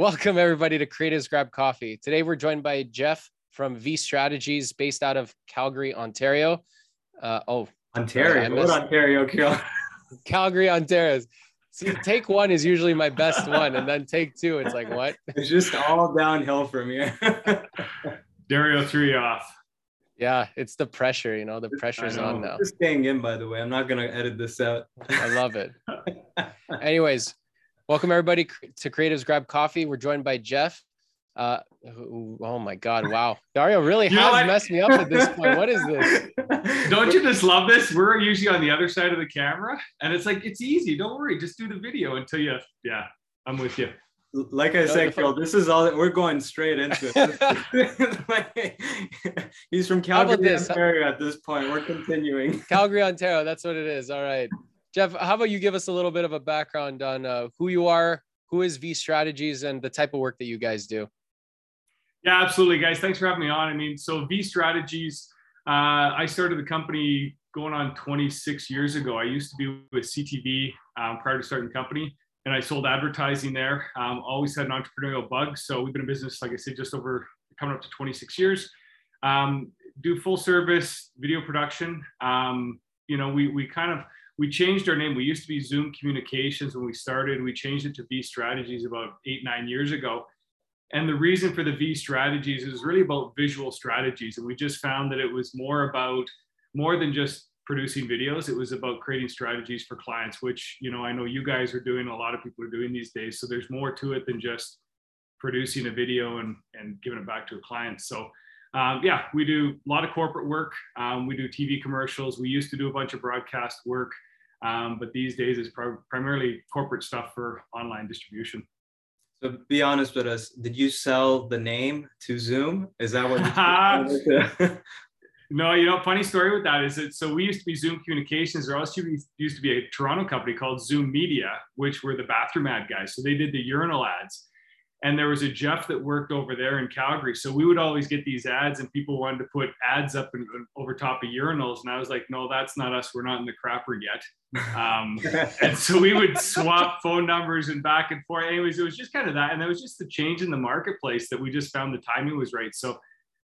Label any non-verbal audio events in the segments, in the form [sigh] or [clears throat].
Welcome, everybody, to Creatives Grab Coffee. Today, we're joined by Jeff from V Strategies, based out of Calgary, Ontario. Uh, oh, Ontario. sorry, what missed- Ontario, Kyrill? [laughs] Calgary, Ontario. See, take one is usually my best one, and then take two, it's like, what? [laughs] It's just all downhill from here. [laughs] Dario threw you off. Yeah, it's the pressure, you know, the pressure's I know. on now. Just staying in, by the way. I'm not gonna edit this out. I love it. Anyways, welcome everybody to Creatives Grab Coffee. We're joined by Jeff. Uh, who, oh my God! Wow, Dario really You has what? messed me up at this point. What is this? [laughs] Don't you just love this? We're usually on the other side of the camera, and it's like it's easy. Don't worry, just do the video until you. Yeah, I'm with you. like I No, said, the Kyrill, this is all that we're going straight into. Like, [laughs] [laughs] he's from Calgary. Ontario at this point. We're continuing. Calgary, Ontario. That's what it is. All right, Jeff. How about you give us a little bit of a background on uh, who you are, who is V Strategies, and the type of work that you guys do? Yeah, absolutely, guys. Thanks for having me on. I mean, so V Strategies. Uh, I started the company going on 26 years ago. I used to be with CTV um, prior to starting the company, and I sold advertising there. Um, always had an entrepreneurial bug, so we've been in business, like I said, just over coming up to 26 years. Um, do full service video production. Um, you know, we we kind of we changed our name. We used to be Zoom Communications when we started. We changed it to V Strategies about eight nine years ago. And the reason for the V strategies is really about visual strategies. And we just found that it was more about more than just producing videos. It was about creating strategies for clients, which, you know, I know you guys are doing, a lot of people are doing these days. So there's more to it than just producing a video and, and giving it back to a client. So um, yeah, we do a lot of corporate work. Um, we do TV commercials. We used to do a bunch of broadcast work. Um, but these days it's pri- primarily corporate stuff for online distribution. So be honest with us. Did you sell the name to Zoom? Is that what [laughs] [laughs] No, you know, funny story with that is that so we used to be Zoom Communications. There also used to be a Toronto company called Zoom Media, which were the bathroom ad guys. So they did the urinal ads. And there was a Jeff that worked over there in Calgary. So we would always get these ads, and people wanted to put ads up and, over top of urinals. And I was like, no, that's not us. We're not in the crapper yet. Um, [laughs] and so we would swap phone numbers and back and forth. Anyways, it was just kind of that. And it was just the change in the marketplace that we just found the timing was right. So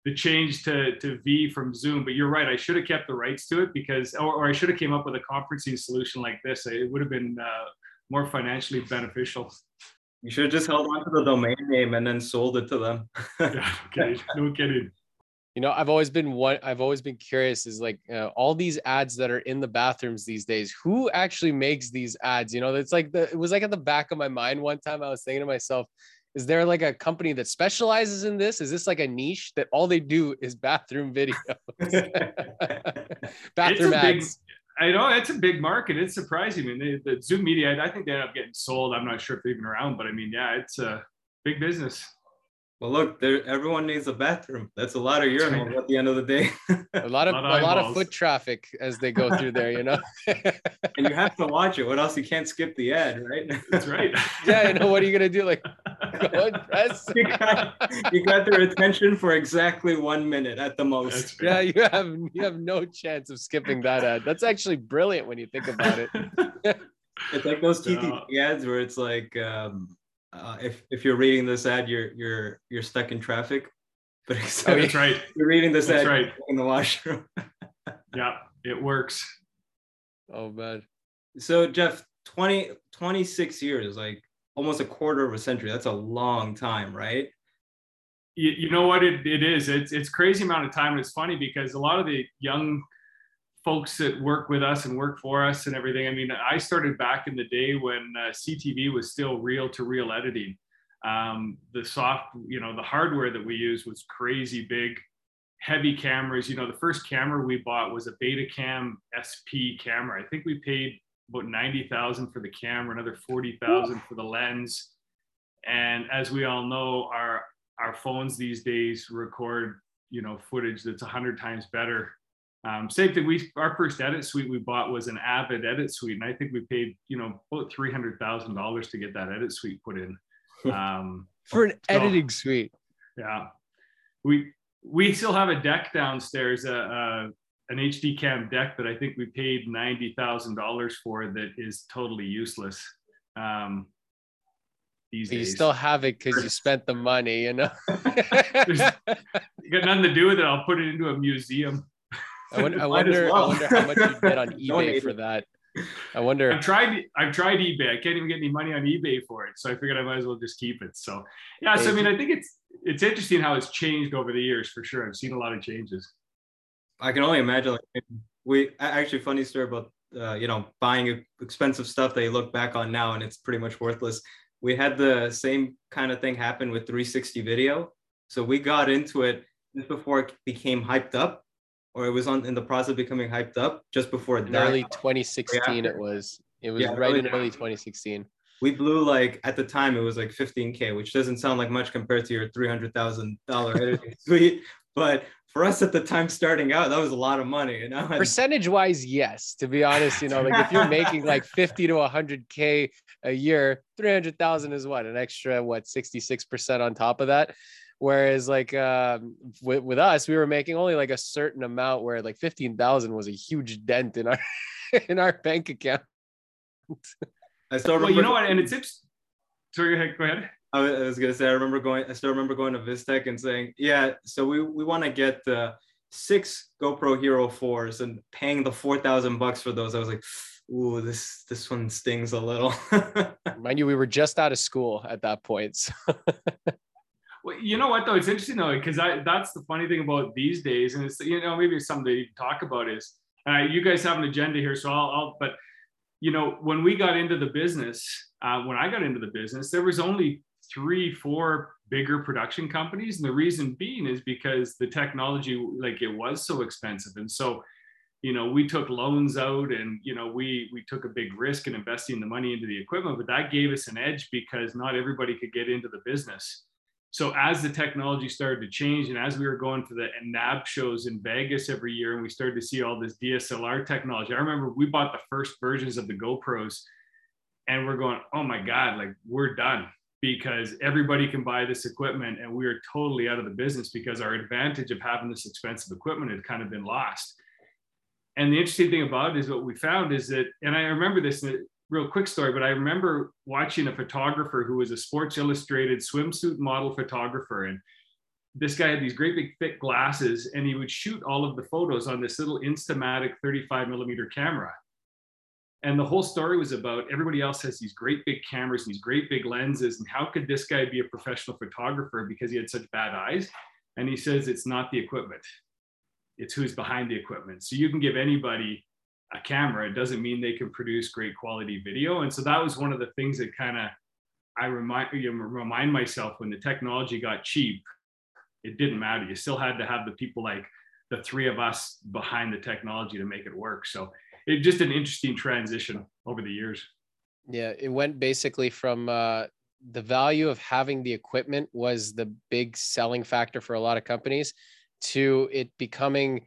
the change to, to V from Zoom, but you're right. I should have kept the rights to it because, or, or I should have came up with a conferencing solution like this. It would have been uh, more financially beneficial. You should have just held on to the domain name and then sold it to them. [laughs] Yeah, okay, no kidding. You know, I've always been one. I've always been curious. Is like uh, all these ads that are in the bathrooms these days. Who actually makes these ads? You know, it's like the. It was like at the back of my mind one time. I was thinking to myself, is there like a company that specializes in this? Is this like a niche that all they do is bathroom videos, [laughs] [laughs] bathroom It's a big- ads? I know it's a big market. It's surprising. I mean, the, the Zoom Media, I think they end up getting sold. I'm not sure if they're even around, but I mean, yeah, it's a big business. Well, look, there. Everyone needs a bathroom. That's a lot of urinals at the end of the day, A [laughs] lot of Lot a lot of foot traffic as they go through there. You know. [laughs] and you have to watch it. What else? You can't skip the ad, right? That's right. [laughs] yeah, you know what are you gonna do? Like, go and press. you, got, you got their attention for exactly one minute at the most. Yeah, you have you have no chance of skipping that ad. That's actually brilliant when you think about it. It's like those Yeah. TTT ads where it's like, um, uh, if if you're reading this ad, you're you're you're stuck in traffic, [laughs] but except Oh. That's right. you're reading this That's ad right. you're in the washroom. [laughs] Yeah, it works. Oh man. So Jeff, 20, 26 years, like almost a quarter of a century. That's a long time, right? you, you know what it, it is it's it's crazy amount of time and it's funny because a lot of the young folks that work with us and work for us and everything. I mean i started back in the day when uh, ctv was still reel to reel editing. Um, the soft you know the hardware that we used was crazy big heavy cameras. You know the first camera we bought was a betacam sp camera. I think we paid about 90000 for the camera another 40000 for the lens. And as we all know our our phones these days record you know footage that's 100 times better um, same thing we our first edit suite we bought was an avid edit suite and i think we paid you know about $300000 to get that edit suite put in [laughs] um, For an So- editing suite. yeah we we still have a deck downstairs uh, uh, an hd cam deck that i think we paid $90000 for that is totally useless um, these you days. still have it because you [laughs] spent the money, you know. [laughs] you got nothing to do with it. I'll put it into a museum. I wonder, I [laughs] Might as wonder, I wonder how much you get on [laughs] eBay for that. I wonder. I've tried I've tried eBay. I can't even get any money on eBay for it. So I figured I might as well just keep it. So yeah, so I mean I think it's it's interesting how it's changed over the years for sure. I've seen a lot of changes. I can only imagine. Like we actually funny story about uh, you know buying expensive stuff that you look back on now and it's pretty much worthless. We had the same kind of thing happen with 360 video. So we got into it just before it became hyped up, or it was on in the process of becoming hyped up just before in died. early 2016, it was. It was Yeah, right in early 2016. we blew like at the time it was like 15k, which doesn't sound like much compared to your three hundred thousand dollar [laughs] suite. But for us at the time starting out, that was a lot of money. You know, Percentage wise, yes. To be honest, you know, like if you're making like [laughs] 50 to 100k a year, 300,000 is what an extra what 66% on top of that. Whereas like um, with, with us, we were making only like a certain amount where like 15,000 was a huge dent in our [laughs] in our bank account. I still remember. Well, you know what? And it's it's sorry, go ahead. Go ahead. I was, gonna say I remember going. I still remember going to Vistek and saying, "Yeah, so we we want to get uh, six GoPro Hero fours and paying the four thousand bucks for those." I was like, "Ooh, this this one stings a little." [laughs] Mind you, we were just out of school at that point. So [laughs] Well, you know what though? It's interesting though because I that's the funny thing about these days, and it's you know maybe it's something you talk about is uh, you guys have an agenda here, so I'll, I'll but you know when we got into the business, uh, when I got into the business, there was only three, four bigger production companies, and the reason being is because the technology like it was so expensive, and so you know we took loans out and you know we we took a big risk in investing the money into the equipment but that gave us an edge because not everybody could get into the business so as the technology started to change and as we were going to the NAB shows in Vegas every year and we started to see all this DSLR technology, I remember we bought the first versions of the GoPros and we're going, oh my God, like we're done because everybody can buy this equipment and we are totally out of the business because our advantage of having this expensive equipment had kind of been lost. And the interesting thing about it is what we found is that, and I remember this real quick story, but I remember watching a photographer who was a Sports Illustrated swimsuit model photographer. And this guy had these great big thick glasses and he would shoot all of the photos on this little Instamatic 35 millimeter camera. And the whole story was about everybody else has these great big cameras, and these great big lenses. And how could this guy be a professional photographer because he had such bad eyes? And he says it's not the equipment, it's who's behind the equipment. So you can give anybody a camera, it doesn't mean they can produce great quality video. And so that was one of the things that kind of I remind you know, remind myself when the technology got cheap, it didn't matter. You still had to have the people like the three of us behind the technology to make it work. So it just an interesting transition over the years. Yeah, it went basically from uh, the value of having the equipment was the big selling factor for a lot of companies to it becoming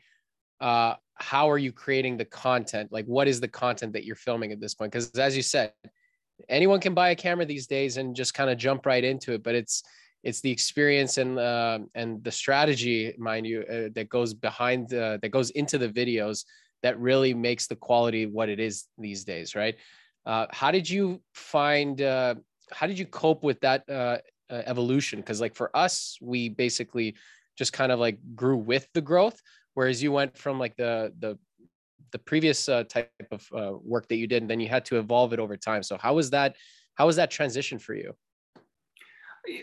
uh, how are you creating the content? Like, what is the content that you're filming at this point? Because as you said, anyone can buy a camera these days and just kind of jump right into it, but it's it's the experience and uh, and the strategy, mind you, uh, that goes behind uh, that goes into the videos that really makes the quality what it is these days, right? Uh, how did you find? Uh, how did you cope with that uh, evolution? Because like for us, we basically just kind of like grew with the growth, whereas you went from like the the the previous uh, type of uh, work that you did, and then you had to evolve it over time. So how was that? How was that transition for you?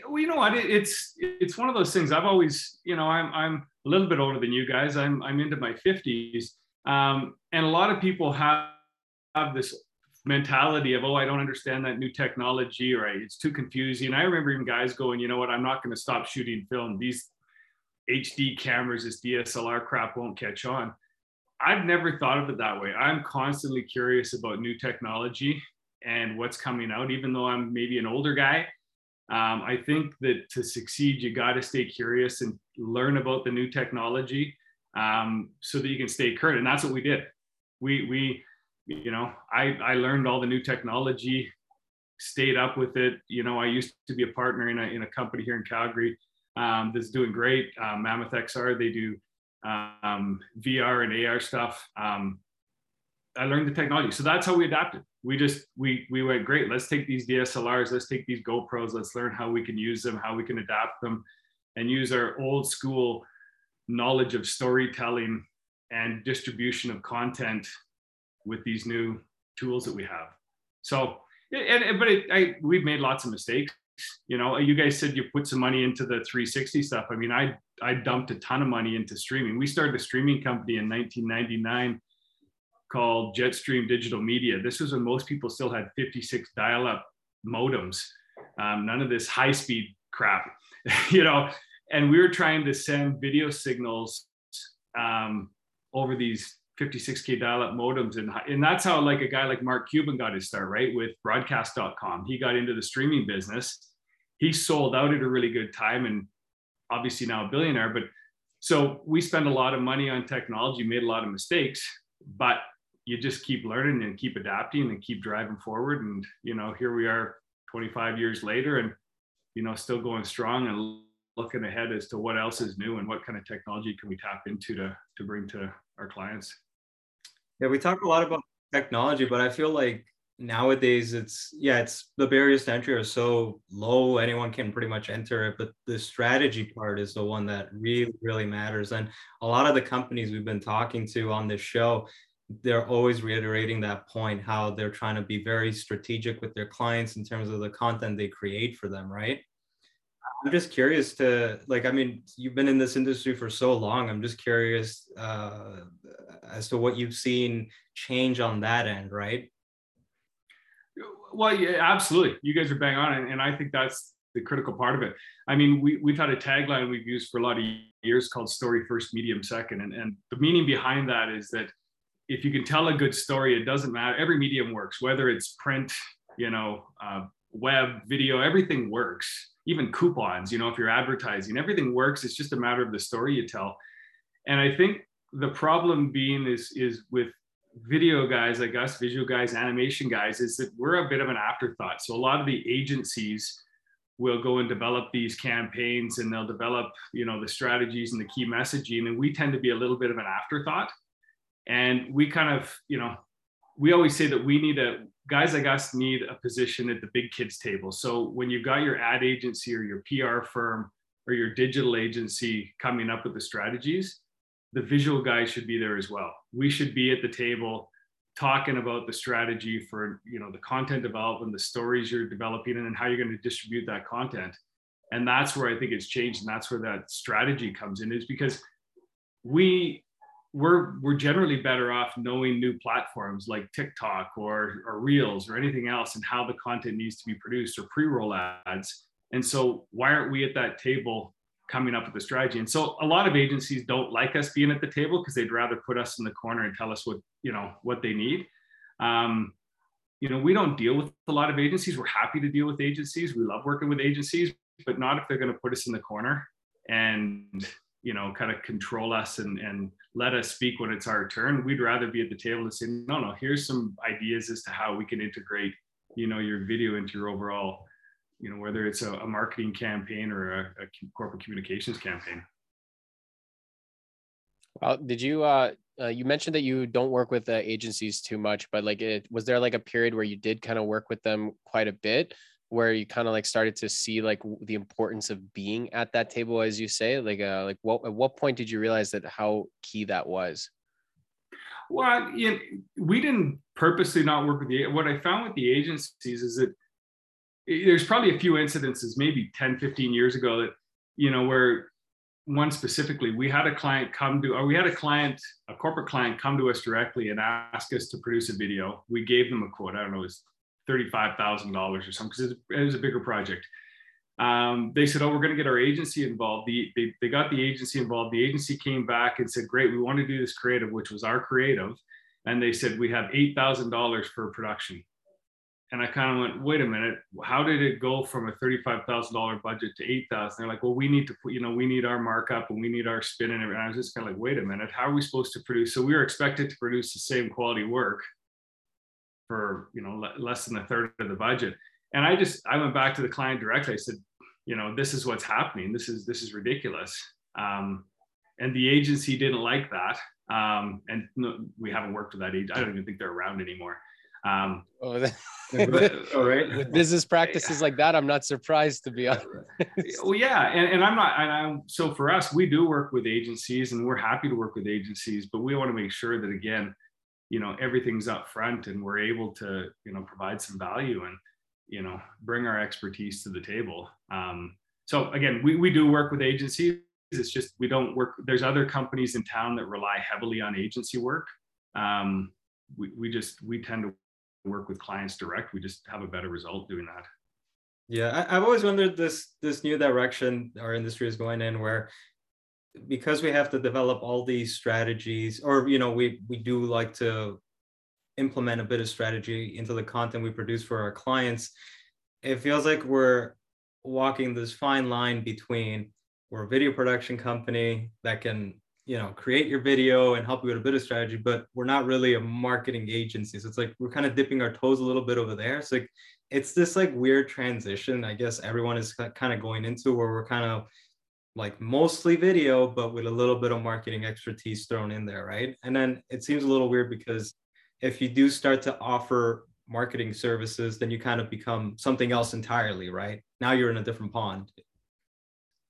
Well, you know what? It, it's it's one of those things. I've always, you know, I'm I'm a little bit older than you guys. I'm I'm into my 50s, um, and a lot of people have have this mentality of, oh, I don't understand that new technology, or it's too confusing. I remember even guys going, you know what? I'm not going to stop shooting film. These HD cameras, this DSLR crap won't catch on. I've never thought of it that way. I'm constantly curious about new technology and what's coming out, even though I'm maybe an older guy. Um, I think that to succeed, you got to stay curious and learn about the new technology um, so that you can stay current. And that's what we did. We, we, you know, I, I learned all the new technology, stayed up with it. You know, I used to be a partner in a, in a company here in Calgary um, that's doing great. Uh, Mammoth XR, they do um, VR and AR stuff. Um, I learned the technology. So that's how we adapted. we just we we went great. Let's take these DSLRs, let's take these GoPros, let's learn how we can use them, how we can adapt them, and use our old school knowledge of storytelling and distribution of content with these new tools that we have. So, and, but it, I, we've made lots of mistakes. You know, you guys said you put some money into the 360 stuff. I mean, I I dumped a ton of money into streaming. We started a streaming company in 1999 called Jetstream Digital Media. This was when most people still had 56 dial-up modems. Um, none of this high-speed crap, [laughs] you know. And we were trying to send video signals um, over these 56k dial-up modems and, and that's how like a guy like mark cuban got his start right with broadcast.com he got into the streaming business he sold out at a really good time and obviously now a billionaire but so we spend a lot of money on technology made a lot of mistakes but you just keep learning and keep adapting and keep driving forward. And you know here we are 25 years later and you know still going strong and looking ahead as to what else is new and what kind of technology can we tap into to to bring to our clients. Yeah, we talk a lot about technology, but I feel like nowadays it's yeah, it's the barriers to entry are so low, anyone can pretty much enter it. But the strategy part is the one that really, really matters. And a lot of the companies we've been talking to on this show, they're always reiterating that point, how they're trying to be very strategic with their clients in terms of the content they create for them, right? I'm just curious to like, I mean, you've been in this industry for so long. I'm just curious uh, as to what you've seen change on that end, right? Well, yeah, absolutely. You guys are bang on, and, and I think that's the critical part of it. I mean, we, we've had a tagline we've used for a lot of years called story first, medium second. And, and the meaning behind that is that if you can tell a good story, it doesn't matter. Every medium works, whether it's print, you know, uh, web, video, everything works even coupons, you know, if you're advertising, everything works. It's just a matter of the story you tell. And I think the problem being is is with video guys like us, visual guys, animation guys, is that we're a bit of an afterthought. So a lot of the agencies will go and develop these campaigns and they'll develop, you know, the strategies and the key messaging. And we tend to be a little bit of an afterthought. And we kind of, you know, we always say that we need a guys like us need a position at the big kids table. So when you've got your ad agency or your PR firm or your digital agency coming up with the strategies, the visual guys should be there as well. We should be at the table talking about the strategy for you know the content development, the stories you're developing, and then how you're going to distribute that content. And that's where I think it's changed, and that's where that strategy comes in, is because we we're we're generally better off knowing new platforms like TikTok or or Reels or anything else and how the content needs to be produced or pre-roll ads. And so why aren't we at that table coming up with the strategy? And so a lot of agencies don't like us being at the table because they'd rather put us in the corner and tell us what you know what they need. Um, you know, we don't deal with a lot of agencies. We're happy to deal with agencies. We love working with agencies, but not if they're going to put us in the corner and you know kind of control us and and let us speak when it's our turn. We'd rather be at the table and say, no, no, here's some ideas as to how we can integrate, you know, your video into your overall, you know, whether it's a, a marketing campaign or a, a, corporate communications campaign. Well, did you, uh, uh, you mentioned that you don't work with uh, agencies too much, but like, it, was there like a period where you did kind of work with them quite a bit? where you kind of like started to see like the importance of being at that table as you say like uh like what at what point did you realize that how key that was well you know, we didn't purposely not work with the what i found with the agencies is that there's probably a few incidences maybe 10 15 years ago that you know where one specifically we had a client come to or we had a client a corporate client come to us directly and ask us to produce a video we gave them a quote i don't know it was $35,000 or something because it was a bigger project. Um, they said, oh, we're going to get our agency involved. The, they, they got the agency involved. The agency came back and said, great, we want to do this creative, which was our creative. And they said, we have $8,000 for production. And I kind of went, wait a minute, how did it go from a $35,000 budget to 8,000? They're like, well, we need to put, you know, we need our markup and we need our spin and everything. I was just kind of like, wait a minute, how are we supposed to produce? So we were expected to produce the same quality work for you know less than a third of the budget and i just i went back to the client directly i said you know this is what's happening this is this is ridiculous um, and the agency didn't like that um, and no, we haven't worked with that age i don't even think they're around anymore Um, oh, that, [laughs] [laughs] all right. With business practices like that, I'm not surprised to be honest. [laughs] well, yeah, and, and I'm not. And I'm, so for us, we do work with agencies, and we're happy to work with agencies, but we want to make sure that again, you know, everything's up front, and we're able to, you know, provide some value and, you know, bring our expertise to the table. Um, so again, we we do work with agencies. It's just we don't work. There's other companies in town that rely heavily on agency work. Um, we, we just we tend to work with clients direct, we just have a better result doing that. Yeah, I, have always wondered this this new direction our industry is going in, where because we have to develop all these strategies, or you know, we we do like to implement a bit of strategy into the content we produce for our clients. It feels like we're walking this fine line between we're a video production company that can you know create your video and help you with a bit of strategy but we're not really a marketing agency. So it's like we're kind of dipping our toes a little bit over there. It's like it's this like weird transition i guess everyone is kind of going into where we're kind of like mostly video but with a little bit of marketing expertise thrown in there right? And then it seems a little weird because if you do start to offer marketing services then you kind of become something else entirely right? Now you're in a different pond.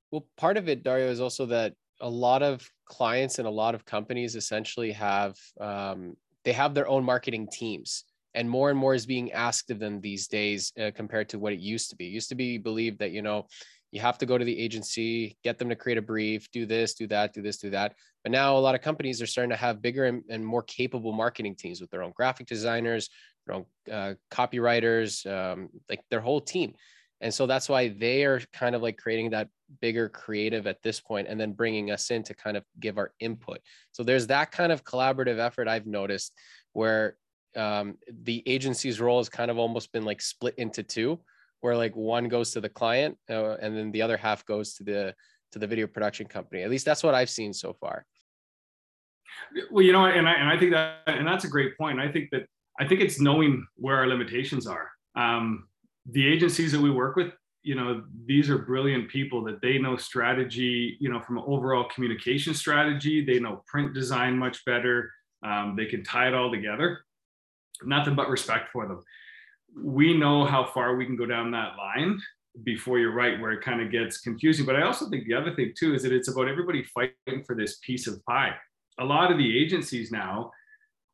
Well part of it dario is also that a lot of clients and a lot of companies essentially have um, they have their own marketing teams and more and more is being asked of them these days uh, compared to what it used to be. It used to be believed that you know you have to go to the agency get them to create a brief do this do that do this do that. But now a lot of companies are starting to have bigger and, and more capable marketing teams with their own graphic designers their own uh, copywriters um, like their whole team and so that's why they are kind of like creating that bigger creative at this point and then bringing us in to kind of give our input. So there's that kind of collaborative effort I've noticed where um, the agency's role has kind of almost been like split into two, where like one goes to the client uh, and then the other half goes to the to the video production company. At least that's what I've seen so far. Well, you know, and I and I think that and that's a great point. I think that I think it's knowing where our limitations are. Um, the agencies that we work with you know these are brilliant people that they know strategy you know from an overall communication strategy. They know print design much better. Um, they can tie it all together. Nothing but respect for them. We know how far we can go down that line before you're right where it kind of gets confusing. But i also think the other thing too is that it's about everybody fighting for this piece of pie. A lot of the agencies now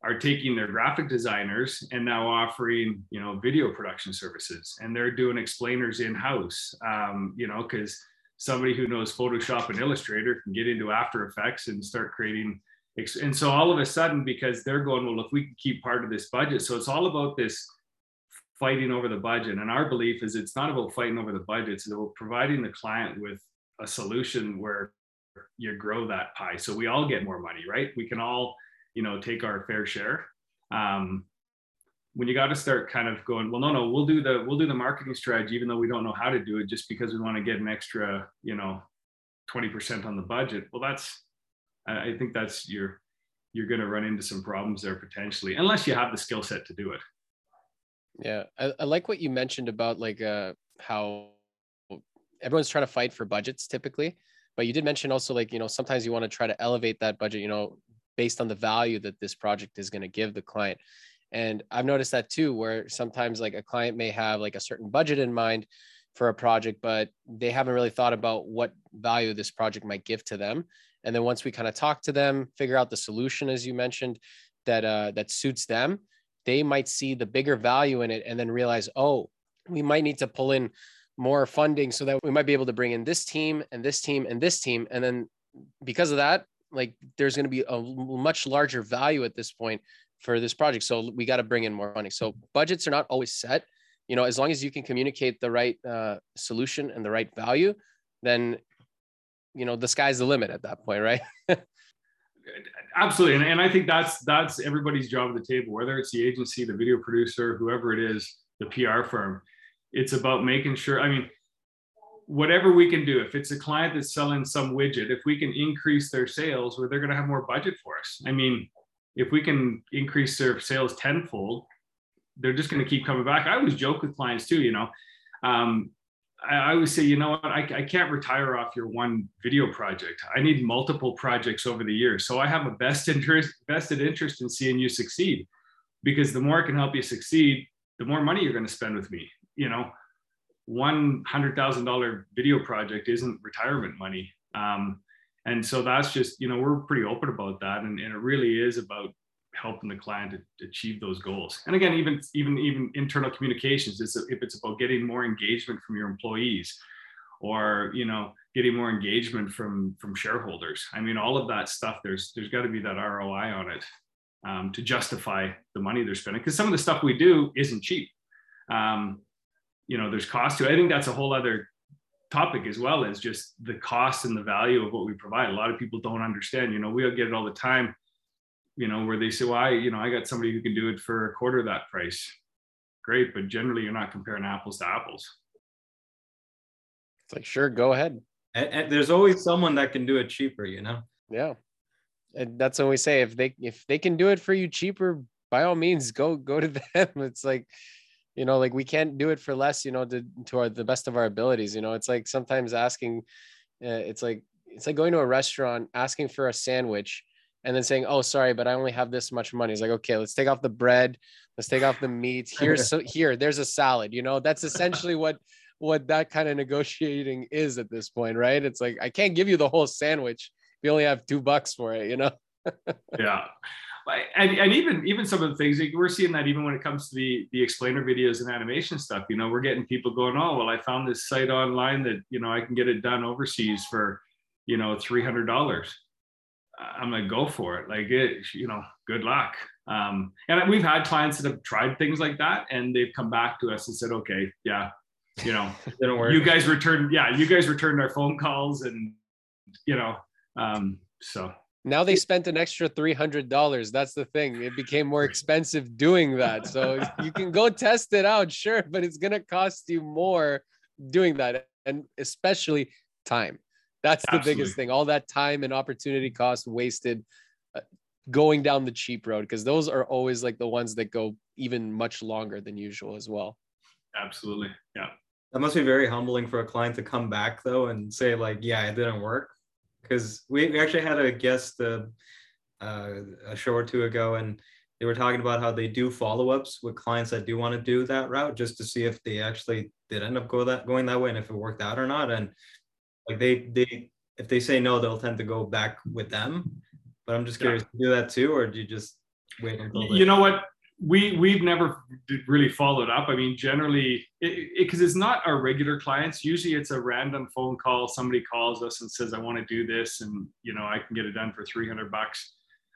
are taking their graphic designers and now offering you know video production services. And they're doing explainers in house um, you know because somebody who knows photoshop and illustrator can get into after effects and start creating and so all of a sudden because they're going well if we can keep part of this budget so it's all about this fighting over the budget. And our belief is it's not about fighting over the budget it's about providing the client with a solution where you grow that pie. So we all get more money right? We can all you know take our fair share. Um, when you got to start kind of going well no no we'll do the we'll do the marketing strategy even though we don't know how to do it just because we want to get an extra you know 20% on the budget. Well that's i think that's your you're going to run into some problems there potentially unless you have the skill set to do it. Yeah I, I like what you mentioned about like uh how everyone's trying to fight for budgets typically but you did mention also like you know sometimes you want to try to elevate that budget you know based on the value that this project is going to give the client. And i've noticed that too where sometimes like a client may have like a certain budget in mind for a project but they haven't really thought about what value this project might give to them. And then once we kind of talk to them figure out the solution as you mentioned that uh, that suits them they might see the bigger value in it and then realize oh we might need to pull in more funding so that we might be able to bring in this team and this team and this team. And then because of that like there's going to be a much larger value at this point for this project. So we got to bring in more money. So budgets are not always set. You know as long as you can communicate the right uh, solution and the right value then you know the sky's the limit at that point right? [laughs] Absolutely. And, and i think that's that's everybody's job at the table whether it's the agency the video producer whoever it is the pr firm. It's about making sure i mean whatever we can do if it's a client that's selling some widget if we can increase their sales where they're going to have more budget for us. I mean if we can increase their sales tenfold they're just going to keep coming back. I always joke with clients too you know? Um, I, I always say you know what? I, I can't retire off your one video project. I need multiple projects over the years. So i have a best interest vested interest in seeing you succeed because the more I can help you succeed, the more money you're going to spend with me. You know, one hundred thousand dollar video project isn't retirement money. Um, and so that's just you know we're pretty open about that, and, and it really is about helping the client achieve those goals. And again, even even even internal communications is if it's about getting more engagement from your employees, or you know getting more engagement from from shareholders. I mean, all of that stuff. There's there's got to be that ROI on it um, to justify the money they're spending because some of the stuff we do isn't cheap. Um, you know, there's cost to it. I think that's a whole other topic as well as just the cost and the value of what we provide. A lot of people don't understand. You know, we get it all the time you know, where they say, well, I, you know, I got somebody who can do it for a quarter of that price. Great, but generally you're not comparing apples to apples. It's like, sure, go ahead. And, and there's always someone that can do it cheaper, you know? Yeah. And that's when we say if they if they can do it for you cheaper, by all means, go go to [laughs] them. It's like, you know, like we can't do it for less, you know, to, to our, the best of our abilities. You know, it's like sometimes asking, uh, it's like it's like going to a restaurant asking for a sandwich and then saying, "Oh, sorry, but I only have this much money." It's like, okay, let's take off the bread, let's take off the meat. Here's so [laughs] here, there's a salad. You know, that's essentially what what that kind of negotiating is at this point, right? It's like I can't give you the whole sandwich we only have two bucks for it. You know? yeah. And, and even even some of the things like we're seeing that even when it comes to the the explainer videos and animation stuff, you know, we're getting people going, oh well, I found this site online that you know I can get it done overseas for you know three hundred dollars I'm gonna go for it. Like it, you know, good luck. Um, and we've had clients that have tried things like that, and they've come back to us and said, okay, yeah, you know, [laughs] you guys returned, yeah, you guys returned our phone calls, and you know, um, so now they spent an extra three hundred dollars. That's the thing; it became more expensive doing that. So you can go test it out, sure, but it's gonna cost you more doing that, and especially time. That's the Absolutely. biggest thing. All that time and opportunity cost wasted uh, going down the cheap road because those are always like the ones that go even much longer than usual as well. Absolutely. Yeah. That must be very humbling for a client to come back though and say like, yeah, it didn't work. Because we, we actually had a guest uh, uh, a show or two ago and they were talking about how they do follow-ups with clients that do want to do that route just to see if they actually did end up go that going that way and if it worked out or not. And like they they if they say no, they'll tend to go back with them. But I'm just curious, yeah. do that too, or do you just wait until? You know what? We we've never really followed up. I mean, generally, because it, it, it's not our regular clients. Usually, it's a random phone call. Somebody calls us and says, "I want to do this," and you know, I can get it done for 300 bucks.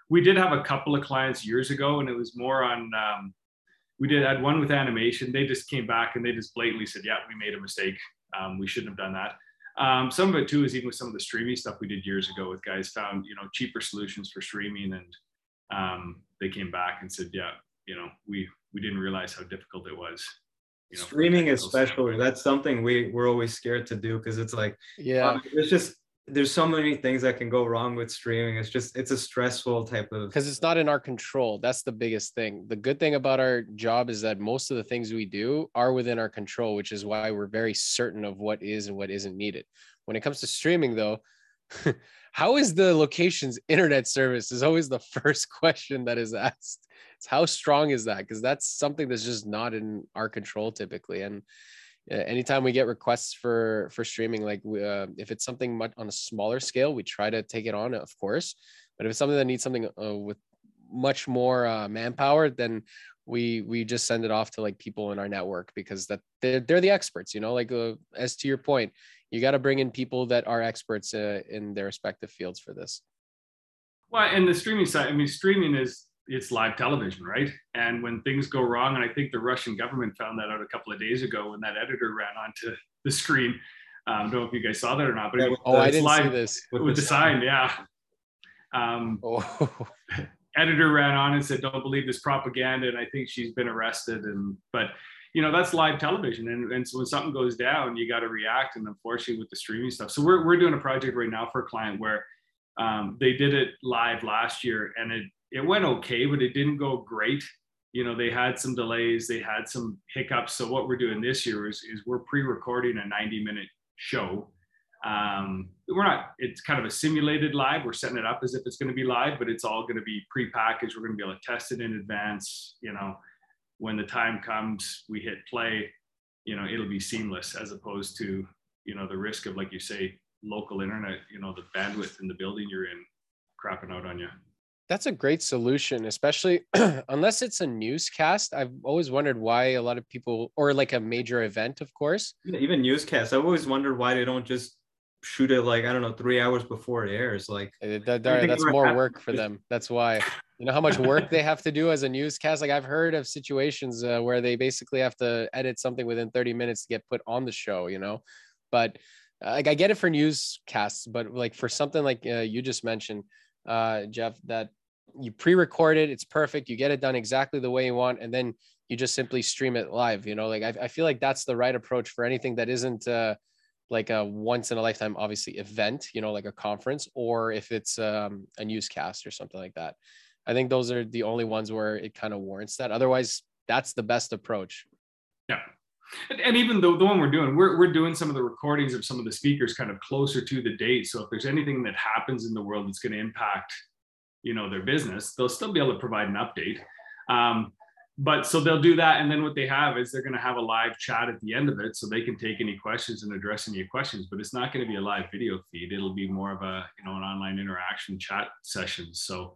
We did have a couple of clients years ago, and it was more on. Um, we did had one with animation. They just came back and they just blatantly said, "Yeah, we made a mistake. Um, we shouldn't have done that." Um, some of it too is even with some of the streaming stuff we did years ago with guys found you know cheaper solutions for streaming and um, they came back and said yeah you know we we didn't realize how difficult it was you know, streaming especially that's something we we're always scared to do because it's like yeah um, it's just there's so many things that can go wrong with streaming. It's just it's a stressful type of because it's not in our control. That's the biggest thing. The good thing about our job is that most of the things we do are within our control, which is why we're very certain of what is and what isn't needed. When it comes to streaming, though, [laughs] how is the location's internet service is always the [laughs] first question that is asked. It's how strong is that? Because that's something that's just not in our control typically. And anytime we get requests for for streaming like uh, if it's something much on a smaller scale we try to take it on of course but if it's something that needs something uh, with much more uh, manpower then we we just send it off to like people in our network because that they're, they're the experts you know like uh, as to your point you got to bring in people that are experts uh, in their respective fields for this well and the streaming side i mean streaming is it's live television, right? And when things go wrong, and I think the Russian government found that out a couple of days ago when that editor ran onto the screen. Um, I don't know if you guys saw that or not, but yeah, oh, I didn't live see this with, with the, the sign. sign, yeah. Um, [laughs] oh. editor ran on and said, "Don't believe this propaganda," and I think she's been arrested. And but you know that's live television, and, and so when something goes down, you got to react. And unfortunately, with the streaming stuff, so we're we're doing a project right now for a client where um, they did it live last year, and it it went okay, but it didn't go great. You know, they had some delays, they had some hiccups. So what we're doing this year is, is we're pre-recording a 90 minute show Um, we're not, it's kind of a simulated live. We're setting it up as if it's going to be live, but it's all going to be pre-packaged. We're going to be able to test it in advance. You know, when the time comes, we hit play, you know, it'll be seamless as opposed to, you know, the risk of, like you say, local internet, you know, the bandwidth in the building you're in crapping out on you. That's a great solution, especially [clears throat] unless it's a newscast. I've always wondered why a lot of people, or like a major event, of course. Even newscasts, I've always wondered why they don't just shoot it like I don't know three hours before it airs. Like that, that, that's more work for them. That's why [laughs] you know how much work they have to do as a newscast. Like I've heard of situations uh, where they basically have to edit something within 30 minutes to get put on the show. You know, but uh, like I get it for newscasts, but like for something like uh, you just mentioned, uh, Jeff, that you pre-record it it's perfect you get it done exactly the way you want and then you just simply stream it live you know like i, I feel like that's the right approach for anything that isn't uh, like a once in a lifetime obviously event you know like a conference or if it's um, a newscast or something like that. I think those are the only ones where it kind of warrants that. Otherwise that's the best approach. Yeah. And, even the, the one we're doing we're, we're doing some of the recordings of some of the speakers kind of closer to the date. So if there's anything that happens in the world that's going to impact you know their business they'll still be able to provide an update. Um, but so they'll do that and then what they have is they're going to have a live chat at the end of it so they can take any questions and address any questions but it's not going to be a live video feed. It'll be more of a you know an online interaction chat session so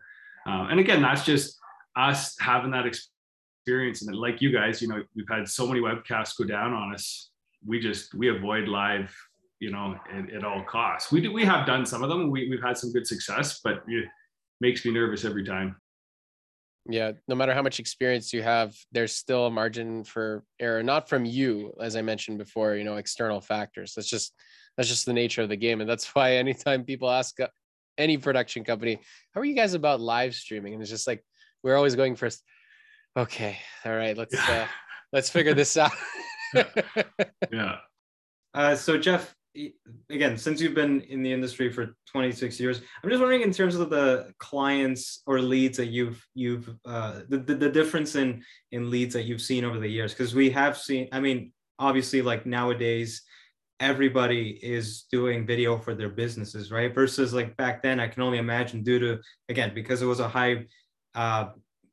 um, and again that's just us having that experience and like you guys you know we've had so many webcasts go down on us. We just we avoid live you know at, at all costs. We do we have done some of them we, we've had some good success but you makes me nervous every time. Yeah, no matter how much experience you have, there's still a margin for error, not from you, as I mentioned before, you know, external factors. That's just that's just the nature of the game. And that's [laughs] why anytime people ask uh, any production company, how are you guys about live streaming? And it's just like we're always going first, okay, all right, let's uh let's figure this out. [laughs] yeah. [laughs] Uh, so Jeff, again, since you've been in the industry for 26 years, I'm just wondering in terms of the clients or leads that you've you've uh, the, the, the difference in in leads that you've seen over the years because we have seen. I mean, obviously, like nowadays, everybody is doing video for their businesses, right? Versus like back then, I can only imagine due to again because it was a high uh,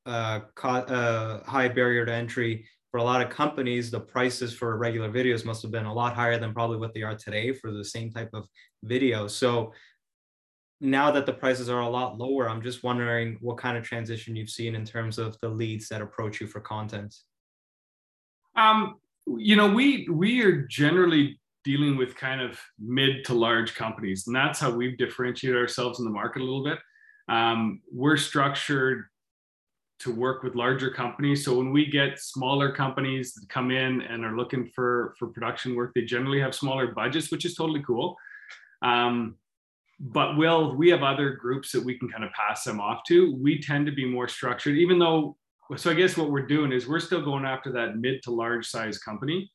uh, co- uh, high barrier to entry for a lot of companies, the prices for regular videos must have been a lot higher than probably what they are today for the same type of video. So now that the prices are a lot lower, I'm just wondering what kind of transition you've seen in terms of the leads that approach you for content. Um, you know, we we are generally dealing with kind of mid to large companies, and that's how we've differentiated ourselves in the market a little bit. Um, we're structured to work with larger companies. So when we get smaller companies that come in and are looking for for production work, they generally have smaller budgets, which is totally cool. Um, but will we have other groups that we can kind of pass them off to? We tend to be more structured, even though. So I guess what we're doing is we're still going after that mid to large size company,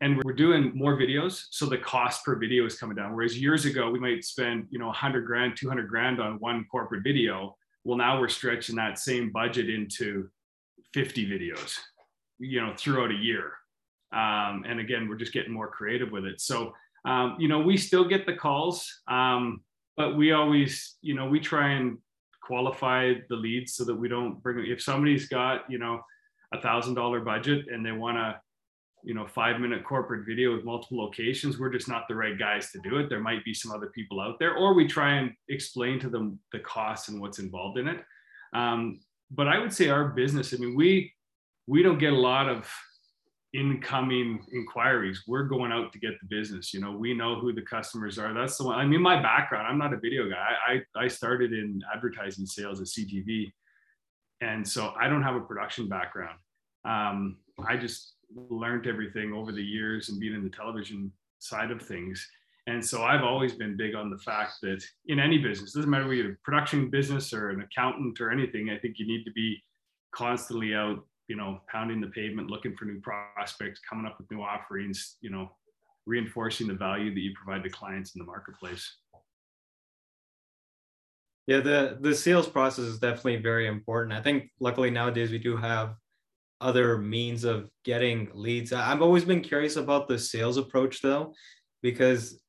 and we're doing more videos, so the cost per video is coming down. Whereas years ago we might spend you know 100 grand, 200 grand on one corporate video well, now we're stretching that same budget into 50 videos, you know, throughout a year. Um, and again, we're just getting more creative with it. So, um, you know, we still get the calls, um, but we always, you know, we try and qualify the leads so that we don't bring, if somebody's got, you know, a thousand dollar budget and they want to you know five minute corporate video with multiple locations we're just not the right guys to do it. There might be some other people out there or we try and explain to them the costs and what's involved in it. Um, but i would say our business i mean we we don't get a lot of incoming inquiries. We're going out to get the business you know we know who the customers are. That's the one i mean my background i'm not a video guy. I i started in advertising sales at ctv and so i don't have a production background. Um, i just learned everything over the years and being in the television side of things. And so I've always been big on the fact that in any business, doesn't matter whether you're a production business or an accountant or anything, I think you need to be constantly out, you know, pounding the pavement, looking for new prospects, coming up with new offerings, you know, reinforcing the value that you provide to clients in the marketplace. Yeah, the the sales process is definitely very important. I think luckily nowadays we do have other means of getting leads. I've always been curious about the sales approach though, because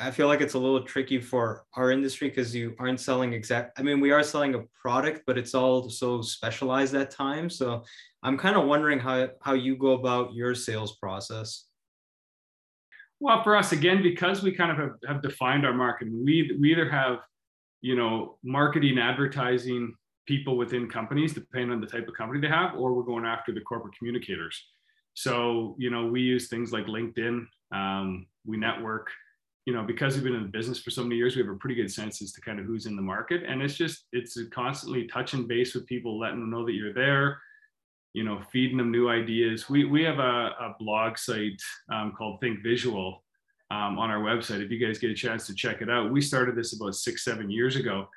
I feel like it's a little tricky for our industry because you aren't selling exact. I mean, we are selling a product, but it's all so specialized at times. So I'm kind of wondering how how you go about your sales process. Well, for us again, because we kind of have, have defined our market, we we either have, you know, marketing, advertising people within companies, depending on the type of company they have, or we're going after the corporate communicators. So, you know, we use things like LinkedIn. Um, we network you know, because we've been in the business for so many years, we have a pretty good sense as to kind of who's in the market. And it's just, it's constantly touching base with people, letting them know that you're there, you know, feeding them new ideas. We, we have a, a blog site um, called Think Visual um, on our website. If you guys get a chance to check it out, we started this about six, seven years ago.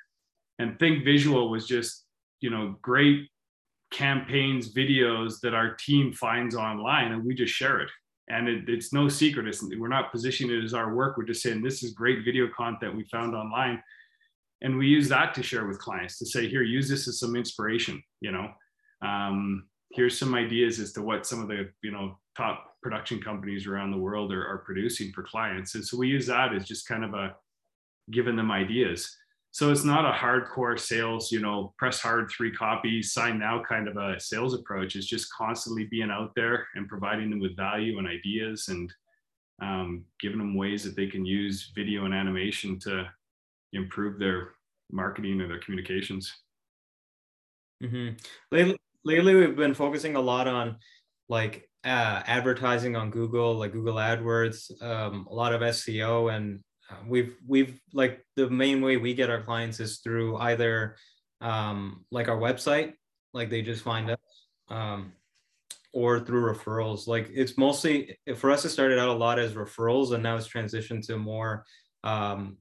And Think Visual was just, you know, great campaigns, videos that our team finds online, and we just share it and it, it's no secret. It's, we're not positioning it as our work. We're just saying this is great video content we found online, and we use that to share with clients to say, here, use this as some inspiration. You know, um, here's some ideas as to what some of the you know top production companies around the world are, are producing for clients, and so we use that as just kind of a giving them ideas so it's not a hardcore sales you know press hard three copies sign now kind of a sales approach it's just constantly being out there and providing them with value and ideas and um, giving them ways that they can use video and animation to improve their marketing or their communications mm-hmm. lately, lately we've been focusing a lot on like uh, advertising on google like google adwords um, a lot of seo and we've we've like the main way we get our clients is through either um, like our website like they just find us um, or through referrals. Like it's mostly for us it started out a lot as referrals and now it's transitioned to more um,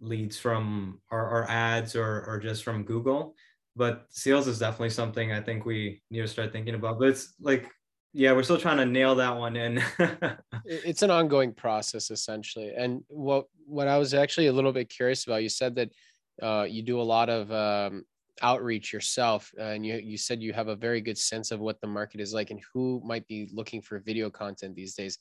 leads from our, our ads or, or just from google. But sales is definitely something i think we need to start thinking about. But it's like yeah we're still trying to nail that one in. [laughs] It's an ongoing process essentially. And what what i was actually a little bit curious about you said that uh, you do a lot of um, outreach yourself uh, and you, you said you have a very good sense of what the market is like and who might be looking for video content these days.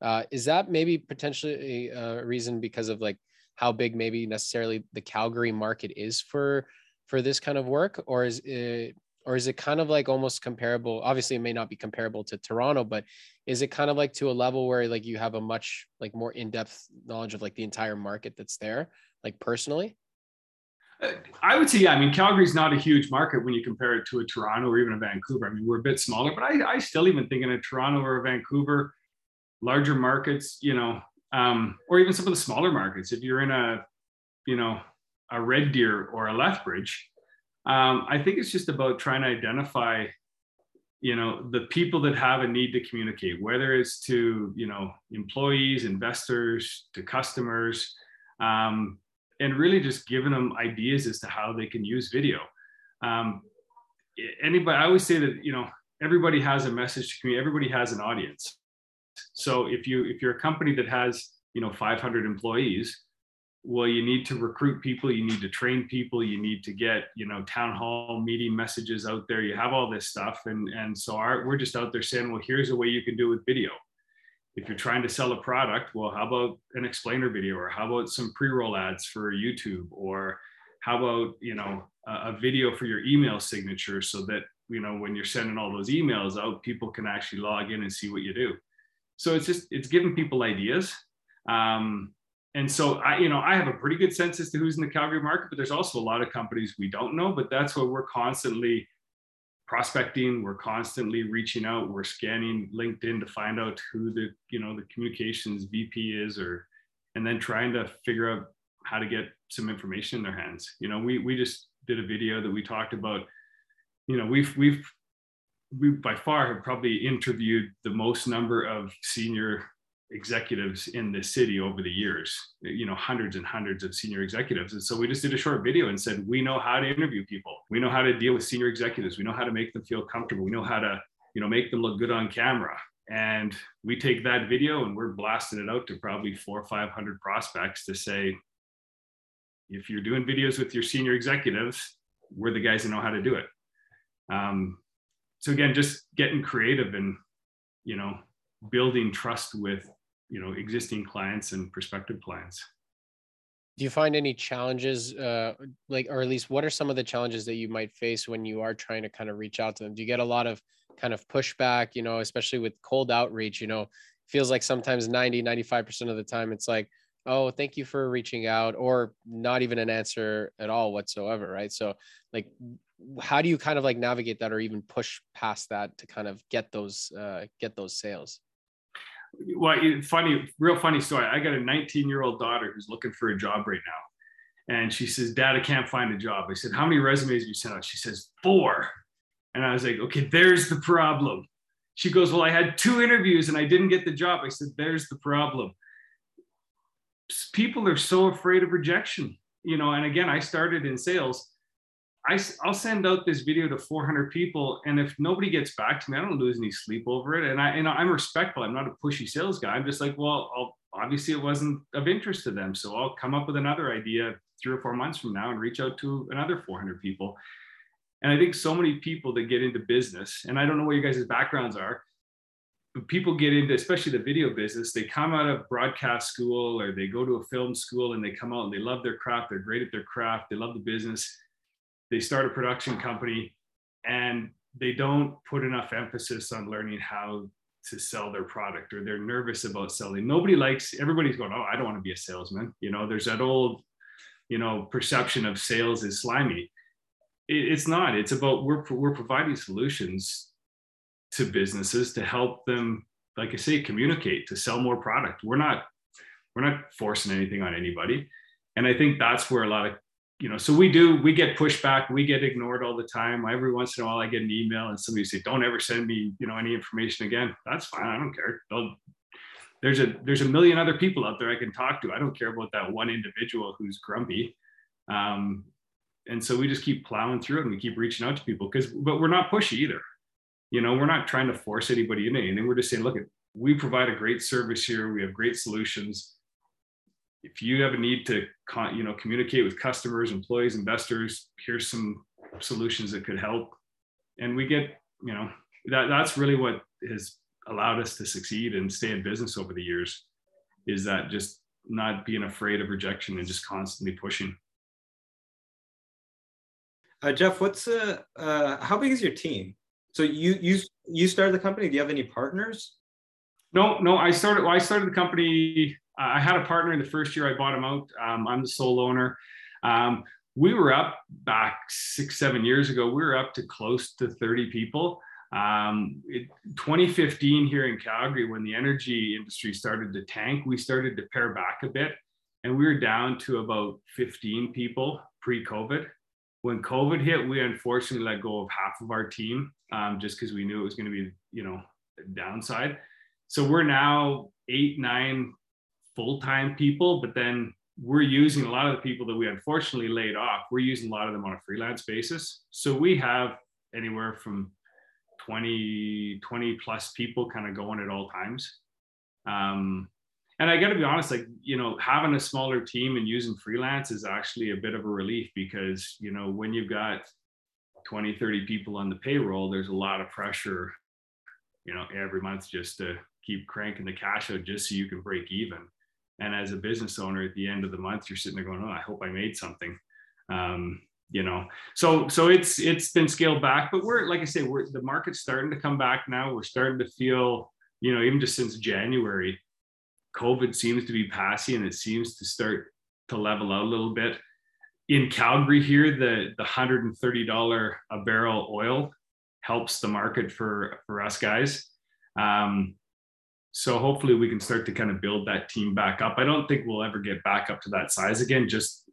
Uh, is that maybe potentially a reason because of like how big maybe necessarily the calgary market is for for this kind of work? Or is it or is it kind of like almost comparable obviously it may not be comparable to toronto but is it kind of like to a level where like you have a much like more in-depth knowledge of like the entire market that's there like personally I would say, yeah. I mean, Calgary's not a huge market when you compare it to a Toronto or even a Vancouver. I mean, we're a bit smaller, but I, I still even think in a Toronto or a Vancouver, larger markets, you know, um, or even some of the smaller markets. If you're in a, you know, a Red Deer or a Lethbridge, um, I think it's just about trying to identify, you know, the people that have a need to communicate, whether it's to, you know, employees, investors, to customers, um, and really just giving them ideas as to how they can use video. Um, anybody, I always say that, you know, everybody has a message to communicate, everybody has an audience. So if you if you're a company that has, you know, 500 employees, well you need to recruit people you need to train people you need to get you know town hall meeting messages out there. You have all this stuff. And and so our, we're just out there saying well here's a way you can do it with video. If you're trying to sell a product well how about an explainer video or how about some pre-roll ads for youtube? Or how about you know a, a video for your email signature so that you know when you're sending all those emails out people can actually log in and see what you do. So it's just it's giving people ideas. Um, and so I, you know, I have a pretty good sense as to who's in the Calgary market, but there's also a lot of companies we don't know. But that's what we're constantly prospecting. We're constantly reaching out. We're scanning LinkedIn to find out who the you know the communications VP is, or and then trying to figure out how to get some information in their hands. You know, we we just did a video that we talked about. You know, we've we've we by far have probably interviewed the most number of senior executives in the city over the years, you know, hundreds and hundreds of senior executives. And so we just did a short video and said, we know how to interview people. We know how to deal with senior executives. We know how to make them feel comfortable. We know how to, you know, make them look good on camera. And we take that video and we're blasting it out to probably four or 500 prospects to say, if you're doing videos with your senior executives, we're the guys that know how to do it. Um, so again, just getting creative and, you know, building trust with you know existing clients and prospective clients. Do you find any challenges uh, like or at least what are some of the challenges that you might face when you are trying to kind of reach out to them? Do you get a lot of kind of pushback you know especially with cold outreach you know? Feels like sometimes 90 95% of the time it's like oh thank you for reaching out or not even an answer at all whatsoever right? So like how do you kind of like navigate that or even push past that to kind of get those uh, get those sales well funny real funny story. I got a 19 year old daughter who's looking for a job right now. And she says dad i can't find a job. I said how many resumes have you sent out? She says four. And i was like okay there's the problem. She goes well i had two interviews and i didn't get the job. I said there's the problem. People are so afraid of rejection you know and again i started in sales I, I'll send out this video to 400 people, and if nobody gets back to me, I don't lose any sleep over it. And I, and I'm respectful. I'm not a pushy sales guy. I'm just like, well, I'll, obviously it wasn't of interest to them, so I'll come up with another idea three or four months from now and reach out to another 400 people. And I think so many people that get into business, and I don't know what your guys' backgrounds are, but people get into, especially the video business, they come out of broadcast school or they go to a film school and they come out and they love their craft. They're great at their craft. They love the business they start a production company and they don't put enough emphasis on learning how to sell their product or they're nervous about selling. Nobody likes everybody's going oh i don't want to be a salesman. You know there's that old you know perception of sales is slimy. It, it's not. It's about we're, we're providing solutions to businesses to help them like i say communicate to sell more product. We're not we're not forcing anything on anybody. And i think that's where a lot of you know, so we do, we get pushback, we get ignored all the time. Every once in a while, I get an email and somebody say, don't ever send me, you know, any information again. That's fine. I don't care. They'll, there's a, there's a million other people out there I can talk to. I don't care about that one individual who's grumpy. Um, and so we just keep plowing through it and we keep reaching out to people because, but we're not pushy either. You know, we're not trying to force anybody into anything. We're just saying, look, we provide a great service here. We have great solutions if you have a need to you know communicate with customers employees investors here's some solutions that could help. And we get you know that that's really what has allowed us to succeed and stay in business over the years is that just not being afraid of rejection and just constantly pushing. Uh, jeff what's uh, uh how big is your team? So you you you started the company. Do you have any partners? No no i started well, i started the company I had a partner in the first year I bought him out. Um, I'm the sole owner. Um, we were up back six, seven years ago. We were up to close to 30 people. Um, it, 2015 here in Calgary, when the energy industry started to tank, we started to pare back a bit, and we were down to about 15 people pre-COVID. When COVID hit, we unfortunately let go of half of our team um, just because we knew it was going to be, you know, downside. So we're now eight, nine full-time people, but then we're using a lot of the people that we unfortunately laid off. We're using a lot of them on a freelance basis. So we have anywhere from 20, 20 plus people kind of going at all times. Um, and I got to be honest, like, you know, having a smaller team and using freelance is actually a bit of a relief because, you know, when you've got 20, 30 people on the payroll, there's a lot of pressure, you know, every month just to keep cranking the cash out just so you can break even and as a business owner at the end of the month you're sitting there going oh i hope i made something. Um, you know so so it's it's been scaled back but we're like i say we're the market's starting to come back now. We're starting to feel you know even just since january covid seems to be passing and it seems to start to level out a little bit. In calgary here the the $130 a barrel oil helps the market for for us guys. Um, so hopefully we can start to kind of build that team back up. I don't think we'll ever get back up to that size again, just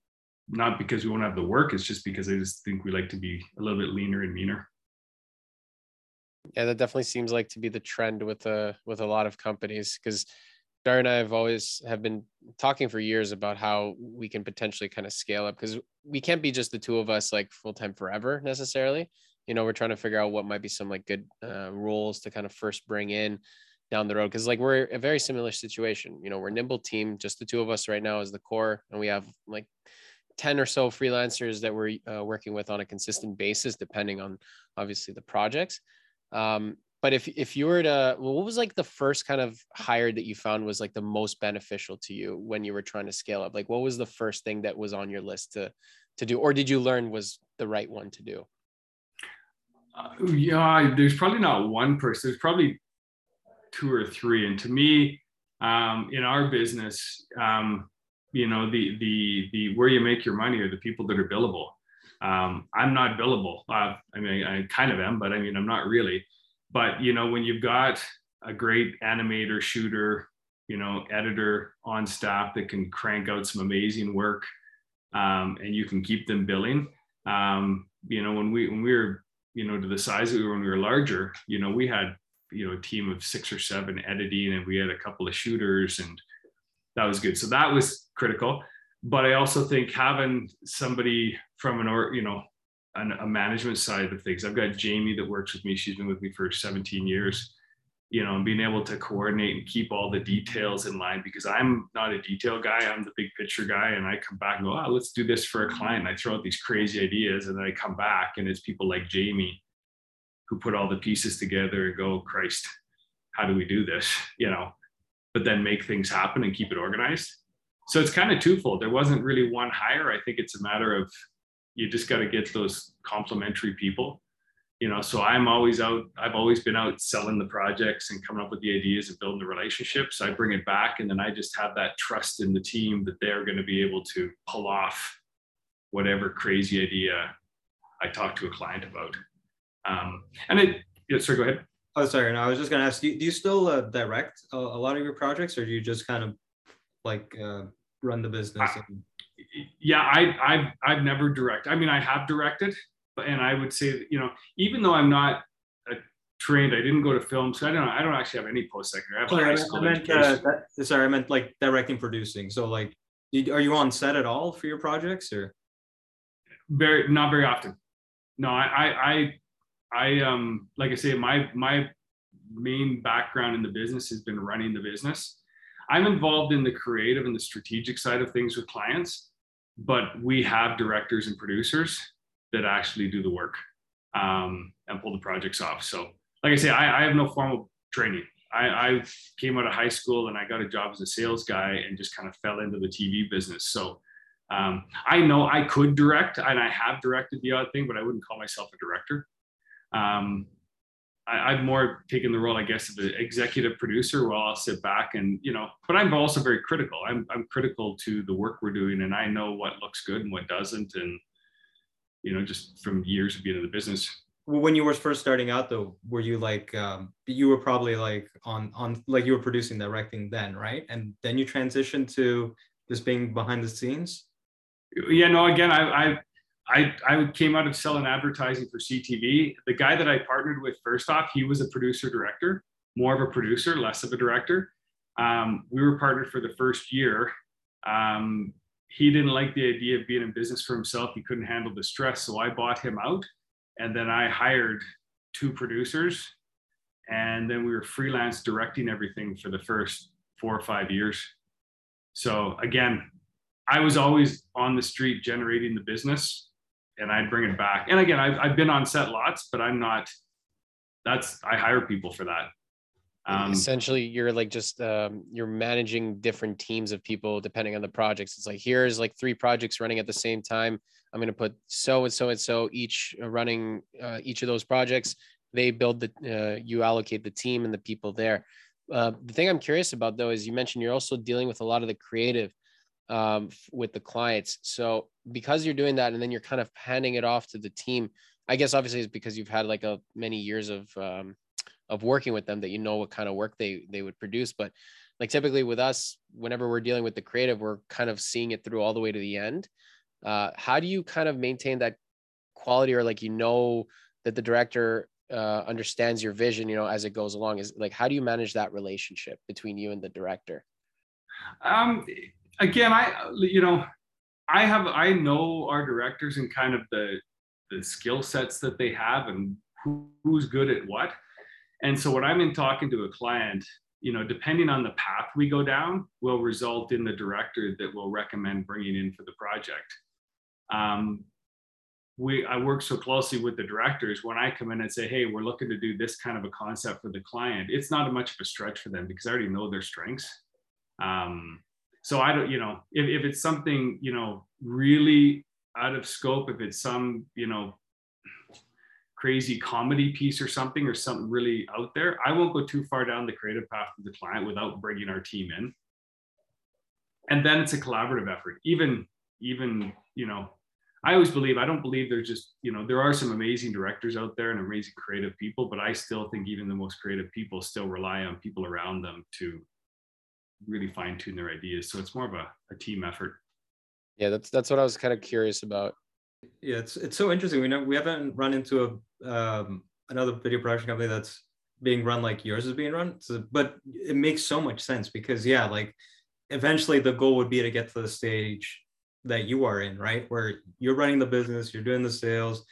not because we won't have the work. It's just because I just think we like to be a little bit leaner and meaner. Yeah, that definitely seems like to be the trend with a uh, with a lot of companies because Dar and I have always have been talking for years about how we can potentially kind of scale up because we can't be just the two of us like full time forever necessarily. You know, we're trying to figure out what might be some like good uh, rules to kind of first bring in down the road because like we're a very similar situation you know we're nimble team just the two of us right now is the core and we have like 10 or so freelancers that we're uh, working with on a consistent basis depending on obviously the projects. Um, but if if you were to well, what was like the first kind of hire that you found was like the most beneficial to you when you were trying to scale up? Like what was the first thing that was on your list to to do or did you learn was the right one to do? Uh, yeah there's probably not one person there's probably two or three. And to me um, in our business um, you know the the the where you make your money are the people that are billable. Um, i'm not billable. Uh, i mean i kind of am but i mean i'm not really. But you know when you've got a great animator shooter you know editor on staff that can crank out some amazing work um, and you can keep them billing um, you know when we when we were you know to the size that we were when we were larger you know we had you know a team of six or seven editing and we had a couple of shooters and that was good. So that was critical. But i also think having somebody from an or you know an, a management side of things i've got jamie that works with me. She's been with me for 17 years you know and being able to coordinate and keep all the details in line because i'm not a detail guy i'm the big picture guy and i come back and go oh, let's do this for a client. I throw out these crazy ideas and then i come back and it's people like jamie who put all the pieces together and go, Christ, how do we do this? [laughs] You know, but then make things happen and keep it organized. So it's kind of twofold. There wasn't really one hire. I think it's a matter of you just got to get those complementary people. You know, so I'm always out, I've always been out selling the projects and coming up with the ideas and building the relationships. I bring it back and then I just have that trust in the team that they're going to be able to pull off whatever crazy idea I talk to a client about. Um, and it, yeah, sorry, go ahead. Oh, sorry. No, I was just going to ask you, do you still uh, direct a, a, lot of your projects or do you just kind of like uh, run the business? I, and... Yeah, I, I've, I've never direct. I mean, I have directed, but, and I would say, you know, even though I'm not a trained, I didn't go to film. So I don't know. I don't actually have any post-secondary. I have sorry, high school I meant, uh, that, sorry, I meant like directing, producing. So like, are you on set at all for your projects or? Very, not very often. No, I, I, I I um like I say, my my main background in the business has been running the business. I'm involved in the creative and the strategic side of things with clients, but we have directors and producers that actually do the work um, and pull the projects off. So, like I say, I, I have no formal training. I, I, came out of high school and I got a job as a sales guy and just kind of fell into the TV business. So um, I know I could direct and I have directed the odd thing, but I wouldn't call myself a director. Um, I, have more taken the role, I guess, of the executive producer while I'll sit back and, you know, but I'm also very critical. I'm, I'm critical to the work we're doing and I know what looks good and what doesn't. And, you know, just from years of being in the business. When you were first starting out though, were you like, um, you were probably like on, on, like you were producing, directing then, right? And then you transitioned to just being behind the scenes? Yeah, no, again, I, I I, I came out of selling advertising for CTV. The guy that I partnered with first off, he was a producer director, more of a producer, less of a director. Um, we were partnered for the first year. Um, he didn't like the idea of being in business for himself. He couldn't handle the stress. So I bought him out. And then I hired two producers. And then we were freelance directing everything for the first four or five years. So again, I was always on the street generating the business and I'd bring it back. And again, I've, I've been on set lots, but I'm not, that's, I hire people for that. Um, Essentially, you're like just um, you're managing different teams of people depending on the projects. It's like here's like three projects running at the same time. I'm going to put so and so and so each running uh, each of those projects. They build the uh, you allocate the team and the people there. Uh, the thing I'm curious about though is you mentioned you're also dealing with a lot of the creative um, with the clients. So because you're doing that and then you're kind of handing it off to the team, I guess obviously it's because you've had like a many years of um, of working with them that you know what kind of work they they would produce. But like typically with us, whenever we're dealing with the creative, we're kind of seeing it through all the way to the end. Uh, how do you kind of maintain that quality or like you know that the director uh, understands your vision, you know, as it goes along? Is like how do you manage that relationship between you and the director? Um, again, I you know, I have I know our directors and kind of the the skill sets that they have and who, who's good at what. And so when I'm in talking to a client, you know, depending on the path we go down, will result in the director that will recommend bringing in for the project. Um, we I work so closely with the directors when I come in and say, hey, we're looking to do this kind of a concept for the client. It's not a much of a stretch for them because I already know their strengths. Um, so I don't, you know, if, if it's something, you know, really out of scope, if it's some, you know, crazy comedy piece or something or something really out there, I won't go too far down the creative path with the client without bringing our team in. And then it's a collaborative effort. Even, even, you know, I always believe, I don't believe there's just, you know, there are some amazing directors out there and amazing creative people, but I still think even the most creative people still rely on people around them to really fine tune their ideas. So it's more of a, a team effort. Yeah, that's that's what I was kind of curious about. Yeah, it's it's so interesting. We know we haven't run into a um, another video production company that's being run like yours is being run. So, but it makes so much sense because yeah, like eventually the goal would be to get to the stage that you are in, right? Where you're running the business, you're doing the sales,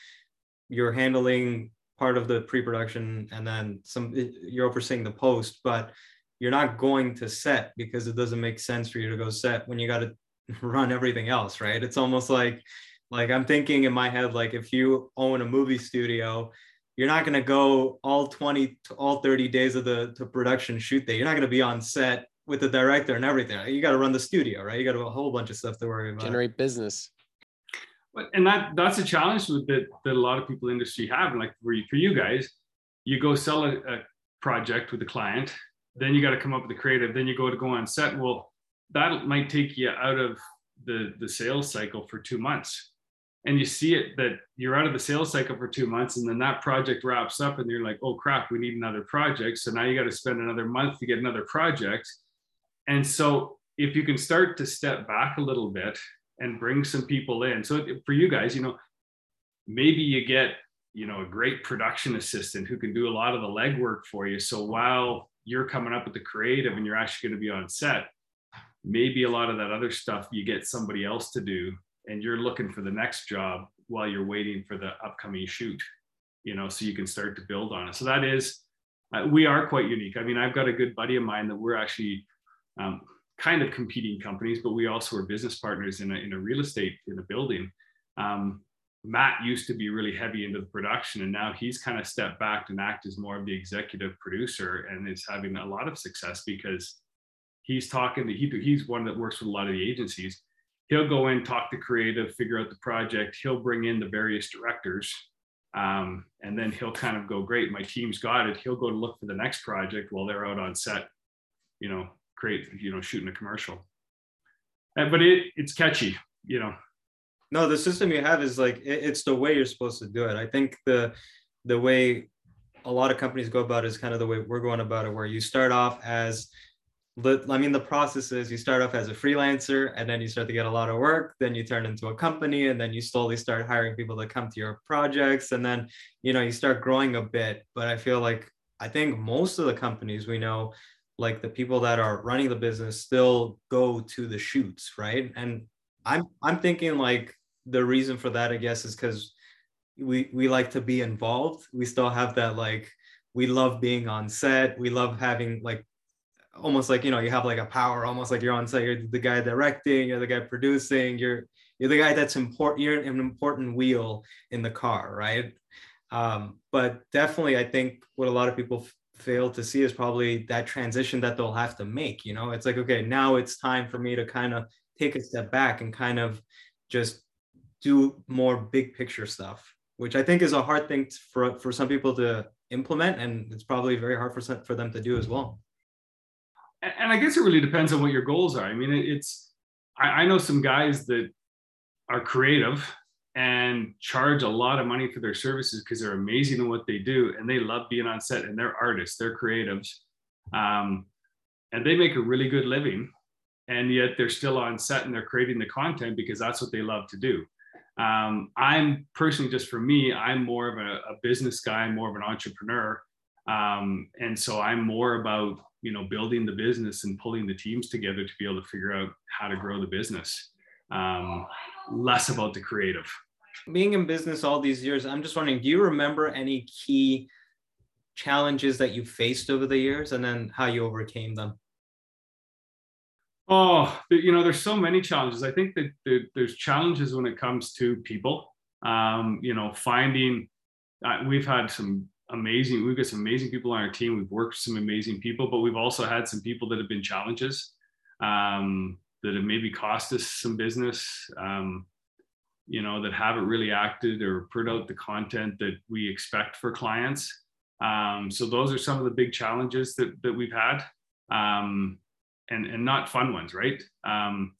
you're handling part of the pre-production, and then some you're overseeing the post, but you're not going to set because it doesn't make sense for you to go set when you got to [laughs] run everything else, right? It's almost like like I'm thinking in my head, like if you own a movie studio, you're not going to go all 20 all 30 days of the, the production shoot day. You're not going to be on set with the director and everything. You got to run the studio, right? You got a whole bunch of stuff to worry about. Generate business. And that that's a challenge that, that a lot of people in the industry have. like for you, for you guys, you go sell a, a project with a client, then you got to come up with the creative, then you go to go on set. Well, that might take you out of the the sales cycle for two months and you see it that you're out of the sales cycle for two months and then that project wraps up and you're like oh crap we need another project so now you got to spend another month to get another project and so if you can start to step back a little bit and bring some people in. So for you guys, you know, maybe you get, you know, a great production assistant who can do a lot of the legwork for you. So while you're coming up with the creative and you're actually going to be on set, maybe a lot of that other stuff you get somebody else to do and you're looking for the next job while you're waiting for the upcoming shoot, you know, so you can start to build on it. So that is, uh, we are quite unique. I mean, I've got a good buddy of mine that we're actually um, kind of competing companies, but we also are business partners in a, in a real estate in a building. Um, Matt used to be really heavy into the production, and now he's kind of stepped back and act as more of the executive producer, and is having a lot of success because he's talking to he, he's one that works with a lot of the agencies. He'll go in, talk to creative, figure out the project. He'll bring in the various directors, um, and then he'll kind of go, "Great, my team's got it." He'll go to look for the next project while they're out on set, you know, great, you know, shooting a commercial. But it it's catchy, you know. No, the system you have is like it, it's the way you're supposed to do it. I think the the way a lot of companies go about it is kind of the way we're going about it, where you start off as I mean, the process is you start off as a freelancer and then you start to get a lot of work. Then you turn into a company and then you slowly start hiring people to come to your projects. And then, you know, you start growing a bit. But I feel like I think most of the companies we know like the people that are running the business still go to the shoots right and i'm i'm thinking like the reason for that i guess is because we we like to be involved. We still have that like we love being on set. We love having like almost like you know you have like a power almost like you're on set. You're the guy directing you're the guy producing you're you're the guy that's important you're an important wheel in the car right? Um, but definitely i think what a lot of people fail to see is probably that transition that they'll have to make. You know, it's like, okay, now it's time for me to kind of take a step back and kind of just do more big picture stuff, which I think is a hard thing for, for some people to implement. And it's probably very hard for, for them to do as well. And I guess it really depends on what your goals are. I mean, it's, I, I know some guys that are creative and charge a lot of money for their services because they're amazing in what they do and they love being on set and they're artists they're creatives um, and they make a really good living and yet they're still on set and they're creating the content because that's what they love to do um, i'm personally just for me i'm more of a, a business guy more of an entrepreneur um, and so i'm more about you know building the business and pulling the teams together to be able to figure out how to grow the business um, less about the creative. Being in business all these years, I'm just wondering, do you remember any key challenges that you faced over the years and then how you overcame them? Oh, you know, there's so many challenges. I think that there's challenges when it comes to people. Um, you know, finding uh, we've had some amazing, we've got some amazing people on our team. We've worked with some amazing people, but we've also had some people that have been challenges um, that have maybe cost us some business. Um, you know, that haven't really acted or put out the content that we expect for clients. Um, so those are some of the big challenges that, that we've had um, and, and not fun ones, right? Um,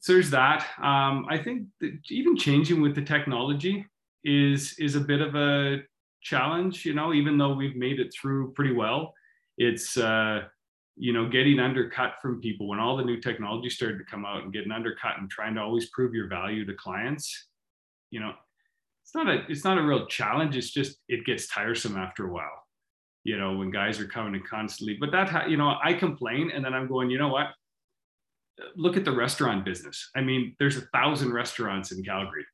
so there's that. Um, I think that even changing with the technology is, is a bit of a challenge, you know, even though we've made it through pretty well, it's, uh, you know, getting undercut from people when all the new technology started to come out and getting undercut and trying to always prove your value to clients, you know, it's not a it's not a real challenge. It's just it gets tiresome after a while, you know, when guys are coming in constantly. But that you know, I complain and then I'm going, you know what? Look at the restaurant business. I mean, there's a thousand restaurants in Calgary.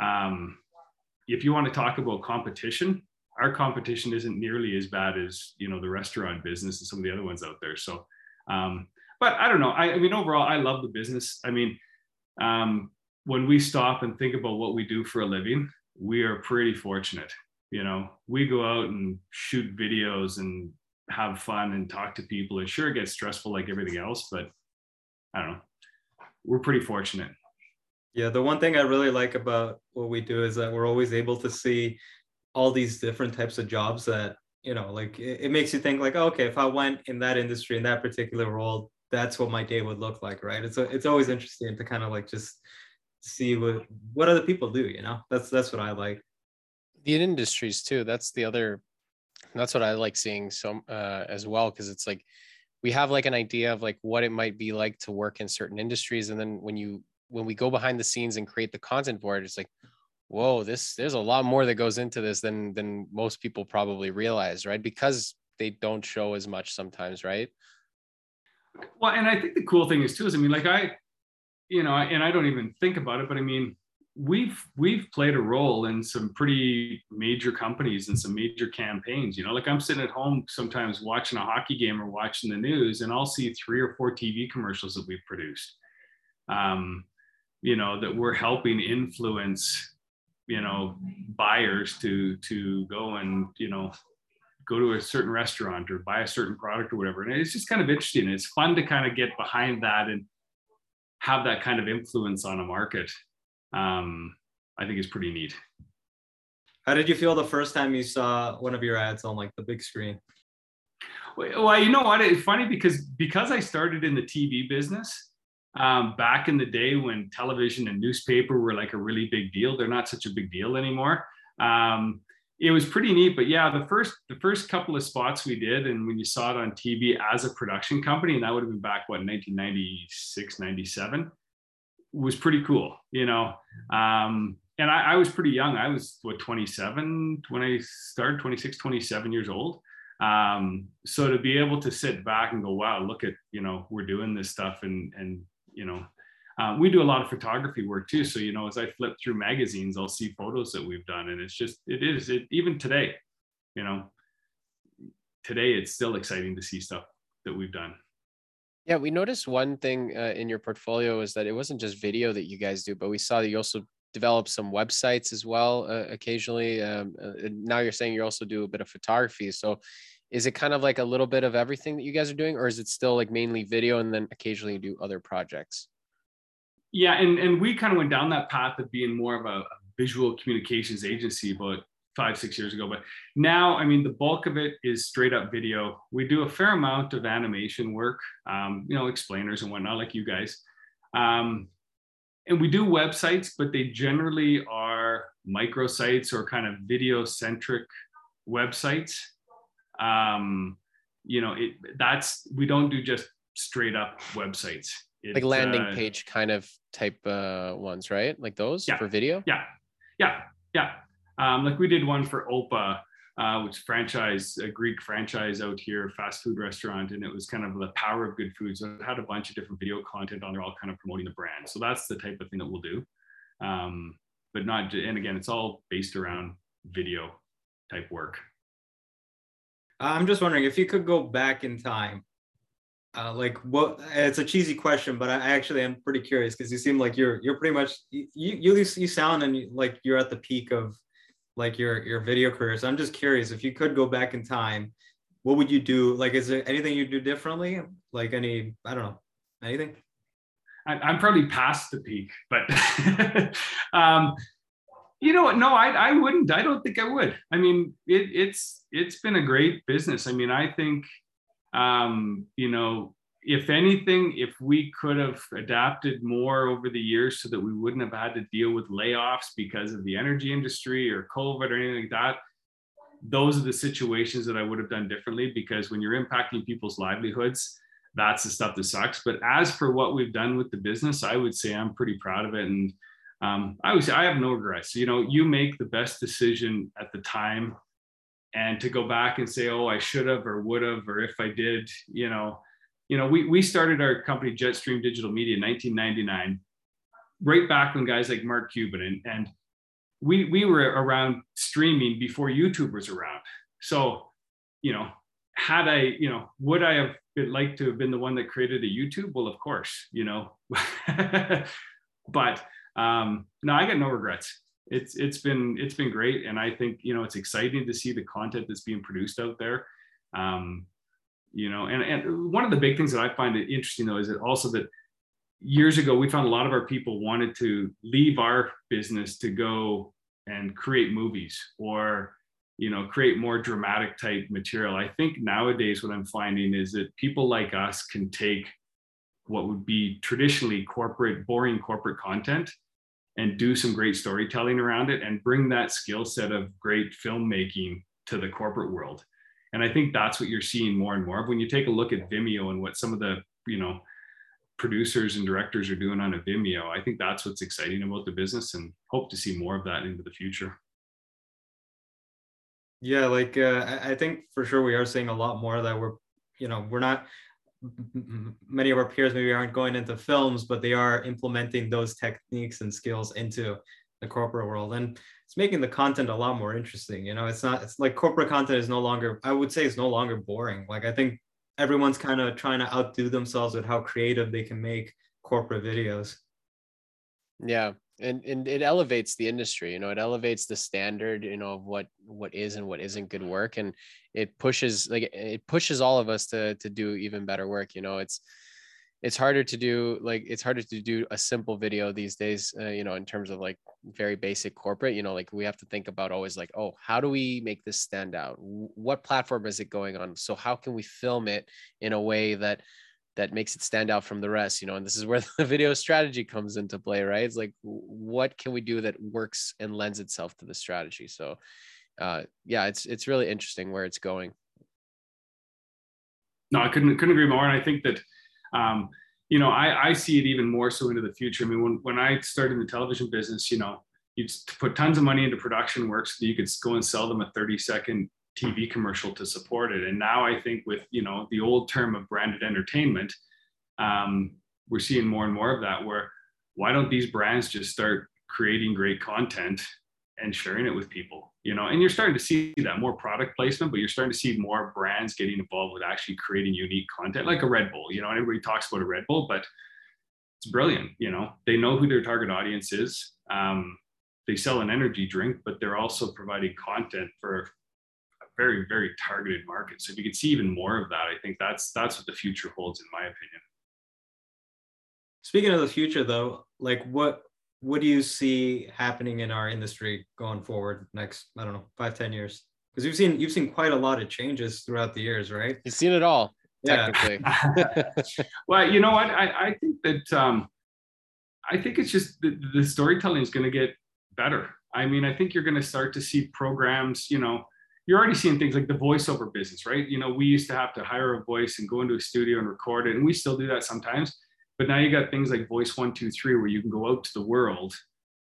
Um, if you want to talk about competition, our competition isn't nearly as bad as you know the restaurant business and some of the other ones out there. So, um, but I don't know. I, I, mean, overall, I love the business. I mean, um, when we stop and think about what we do for a living, we are pretty fortunate. You know, we go out and shoot videos and have fun and talk to people. And sure, it gets stressful like everything else, but I don't know. We're pretty fortunate. Yeah, the one thing I really like about what we do is that we're always able to see all these different types of jobs that you know like it, it makes you think like oh, okay if i went in that industry in that particular role that's what my day would look like right it's it's always interesting to kind of like just see what what other people do you know that's that's what i like the industries too that's the other that's what i like seeing so uh, as well because it's like we have like an idea of like what it might be like to work in certain industries and then when you when we go behind the scenes and create the content for it it's like whoa this there's a lot more that goes into this than than most people probably realize right? Because they don't show as much sometimes right? Well and i think the cool thing is too is i mean like i you know and i don't even think about it but i mean we've we've played a role in some pretty major companies and some major campaigns you know like i'm sitting at home sometimes watching a hockey game or watching the news and i'll see three or four tv commercials that we've produced um, you know that we're helping influence you know buyers to to go and you know go to a certain restaurant or buy a certain product or whatever. And it's just kind of interesting. It's fun to kind of get behind that and have that kind of influence on a market um, i think is pretty neat how did you feel the first time you saw one of your ads on like the big screen well you know what it's funny because because i started in the tv business um, back in the day when television and newspaper were like a really big deal. They're not such a big deal anymore. Um, it was pretty neat, but yeah, the first the first couple of spots we did, and when you saw it on TV as a production company, and that would have been back what 1996, 97, was pretty cool, you know. Um, and I, I was pretty young. I was what 27 when I started, 26, 27 years old. Um, so to be able to sit back and go, wow, look at you know we're doing this stuff, and and you know, uh, we do a lot of photography work too. So, you know, as I flip through magazines, I'll see photos that we've done. And it's just, it is, it, even today, you know, today it's still exciting to see stuff that we've done. Yeah, we noticed one thing uh, in your portfolio is that it wasn't just video that you guys do, but we saw that you also develop some websites as well uh, occasionally. Um, uh, now you're saying you also do a bit of photography. So is it kind of like a little bit of everything that you guys are doing or is it still like mainly video and then occasionally do other projects yeah and, and we kind of went down that path of being more of a, visual communications agency about five six years ago but now i mean the bulk of it is straight up video we do a fair amount of animation work um, you know explainers and whatnot like you guys um, and we do websites but they generally are microsites or kind of video centric websites um, you know, it that's we don't do just straight up websites. It, like landing uh, page kind of type uh, ones, right? Like those yeah, for video. Yeah, yeah, yeah. Um, like we did one for Opa, uh, which franchise a Greek franchise out here, fast food restaurant, and it was kind of the power of good food. So it had a bunch of different video content on there, all kind of promoting the brand. So that's the type of thing that we'll do. Um, but not, and again, it's all based around video type work. I'm just wondering if you could go back in time uh, like what it's a cheesy question but i actually am pretty curious because you seem like you're you're pretty much you you, you sound and you, like you're at the peak of like your your video career. So i'm just curious if you could go back in time what would you do? Like is there anything you do differently? Like any i don't know anything? I, am probably past the peak but [laughs] um you know what? No I, I wouldn't. I don't think i would. I mean it, it's it's been a great business. I mean i think um, you know, if anything, if we could have adapted more over the years so that we wouldn't have had to deal with layoffs because of the energy industry or COVID or anything like that, those are the situations that I would have done differently because when you're impacting people's livelihoods, that's the stuff that sucks. But as for what we've done with the business, I would say I'm pretty proud of it. And um, I would say I have no regrets. You know, you make the best decision at the time and to go back and say oh i should have or would have or if i did you know you know we, we started our company jetstream digital media in 1999 right back when guys like mark cuban and, and we we were around streaming before youtube was around. So you know had i you know would i have liked to have been the one that created a youtube? Well of course you know. [laughs] But um no i got no regrets. It's it's been it's been great and i think you know it's exciting to see the content that's being produced out there. Um, you know and, and one of the big things that i find interesting though is that also that years ago we found a lot of our people wanted to leave our business to go and create movies or you know create more dramatic type material i think nowadays what i'm finding is that people like us can take what would be traditionally corporate boring corporate content and do some great storytelling around it and bring that skill set of great filmmaking to the corporate world. And I think that's what you're seeing more and more of when you take a look at Vimeo and what some of the, you know, producers and directors are doing on a Vimeo. I think that's what's exciting about the business and hope to see more of that into the future. Yeah, like uh, I think for sure we are seeing a lot more that we're, you know, we're not many of our peers maybe aren't going into films, but they are implementing those techniques and skills into the corporate world. And it's making the content a lot more interesting. You know, it's not, it's like corporate content is no longer, I would say it's no longer boring. Like I think everyone's kind of trying to outdo themselves with how creative they can make corporate videos. Yeah and and it elevates the industry you know it elevates the standard you know of what what is and what isn't good work and it pushes like it pushes all of us to to do even better work you know it's it's harder to do like it's harder to do a simple video these days uh, you know in terms of like very basic corporate you know like we have to think about always like oh how do we make this stand out? What platform is it going on? So how can we film it in a way that that makes it stand out from the rest? You know and this is where [laughs] the video strategy comes into play right? It's like what can we do that works and lends itself to the strategy? So uh yeah it's it's really interesting where it's going. No i couldn't couldn't agree more and i think that um you know i i see it even more so into the future i mean when when i started the television business you know you put tons of money into production work so that you could go and sell them a 30 second TV commercial to support it. And now I think with you know the old term of branded entertainment, um, we're seeing more and more of that. Where why don't these brands just start creating great content and sharing it with people? You know, and you're starting to see that more product placement, but you're starting to see more brands getting involved with actually creating unique content, like a Red Bull. You know, everybody talks about a Red Bull, but it's brilliant. You know, they know who their target audience is. Um, they sell an energy drink, but they're also providing content for a very very targeted market so if you could see even more of that i think that's that's what the future holds in my opinion speaking of the future though like what what do you see happening in our industry going forward next i don't know five ten years because you've seen you've seen quite a lot of changes throughout the years right you've seen it all technically yeah. [laughs] [laughs] well you know what i, I think that um i think it's just the, the storytelling is going to get better i mean i think you're going to start to see programs you know you're already seeing things like the voiceover business, right? You know, we used to have to hire a voice and go into a studio and record it, and we still do that sometimes. But now you got things like Voice One Two Three, where you can go out to the world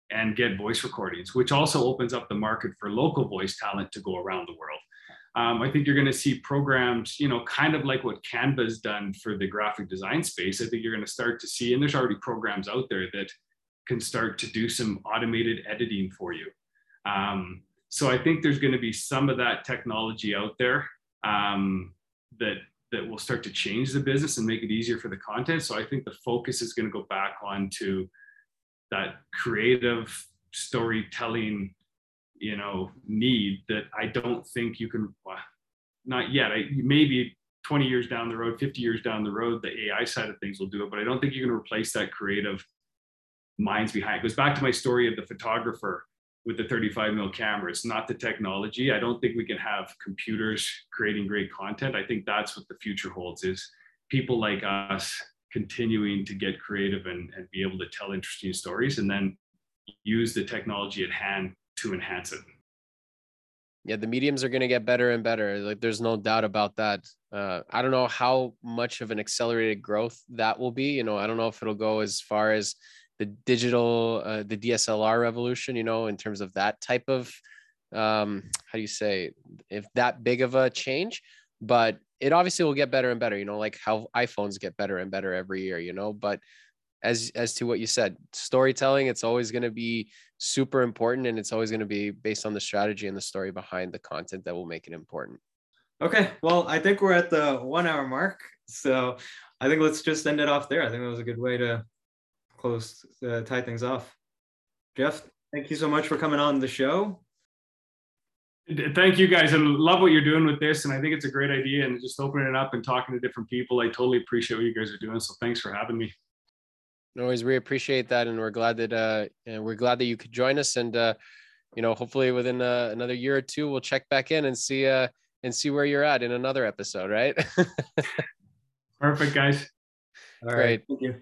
and get voice recordings, which also opens up the market for local voice talent to go around the world. Um, I think you're going to see programs, you know, kind of like what Canva's done for the graphic design space. I think you're going to start to see, and there's already programs out there that can start to do some automated editing for you. Um, so I think there's going to be some of that technology out there um, that that will start to change the business and make it easier for the content. So I think the focus is going to go back onto that creative storytelling, you know, need that I don't think you can. Well, not yet. I, maybe 20 years down the road, 50 years down the road, the AI side of things will do it. But I don't think you can replace that creative minds behind. It goes back to my story of the photographer with the 35 mil camera. It's not the technology. I don't think we can have computers creating great content. I think that's what the future holds is people like us continuing to get creative and, and be able to tell interesting stories and then use the technology at hand to enhance it. Yeah, the mediums are going to get better and better. Like there's no doubt about that. Uh, I don't know how much of an accelerated growth that will be. You know, I don't know if it'll go as far as the digital, uh, the DSLR revolution, you know, in terms of that type of, um, how do you say, if that big of a change, but it obviously will get better and better, you know, like how iPhones get better and better every year, you know, but as, as to what you said, storytelling, it's always going to be super important and it's always going to be based on the strategy and the story behind the content that will make it important. Okay. Well, I think we're at the one hour mark. So I think let's just end it off there. I think that was a good way to close, uh, tie things off. Jeff, thank you so much for coming on the show. Thank you guys. I love what you're doing with this. And I think it's a great idea and just opening it up and talking to different people. I totally appreciate what you guys are doing. So thanks for having me. Always. We appreciate that. And we're glad that, uh, and we're glad that you could join us. And, uh, you know, hopefully within uh, another year or two, we'll check back in and see, uh, and see where you're at in another episode. Right. [laughs] Perfect guys. All right. Great. Thank you.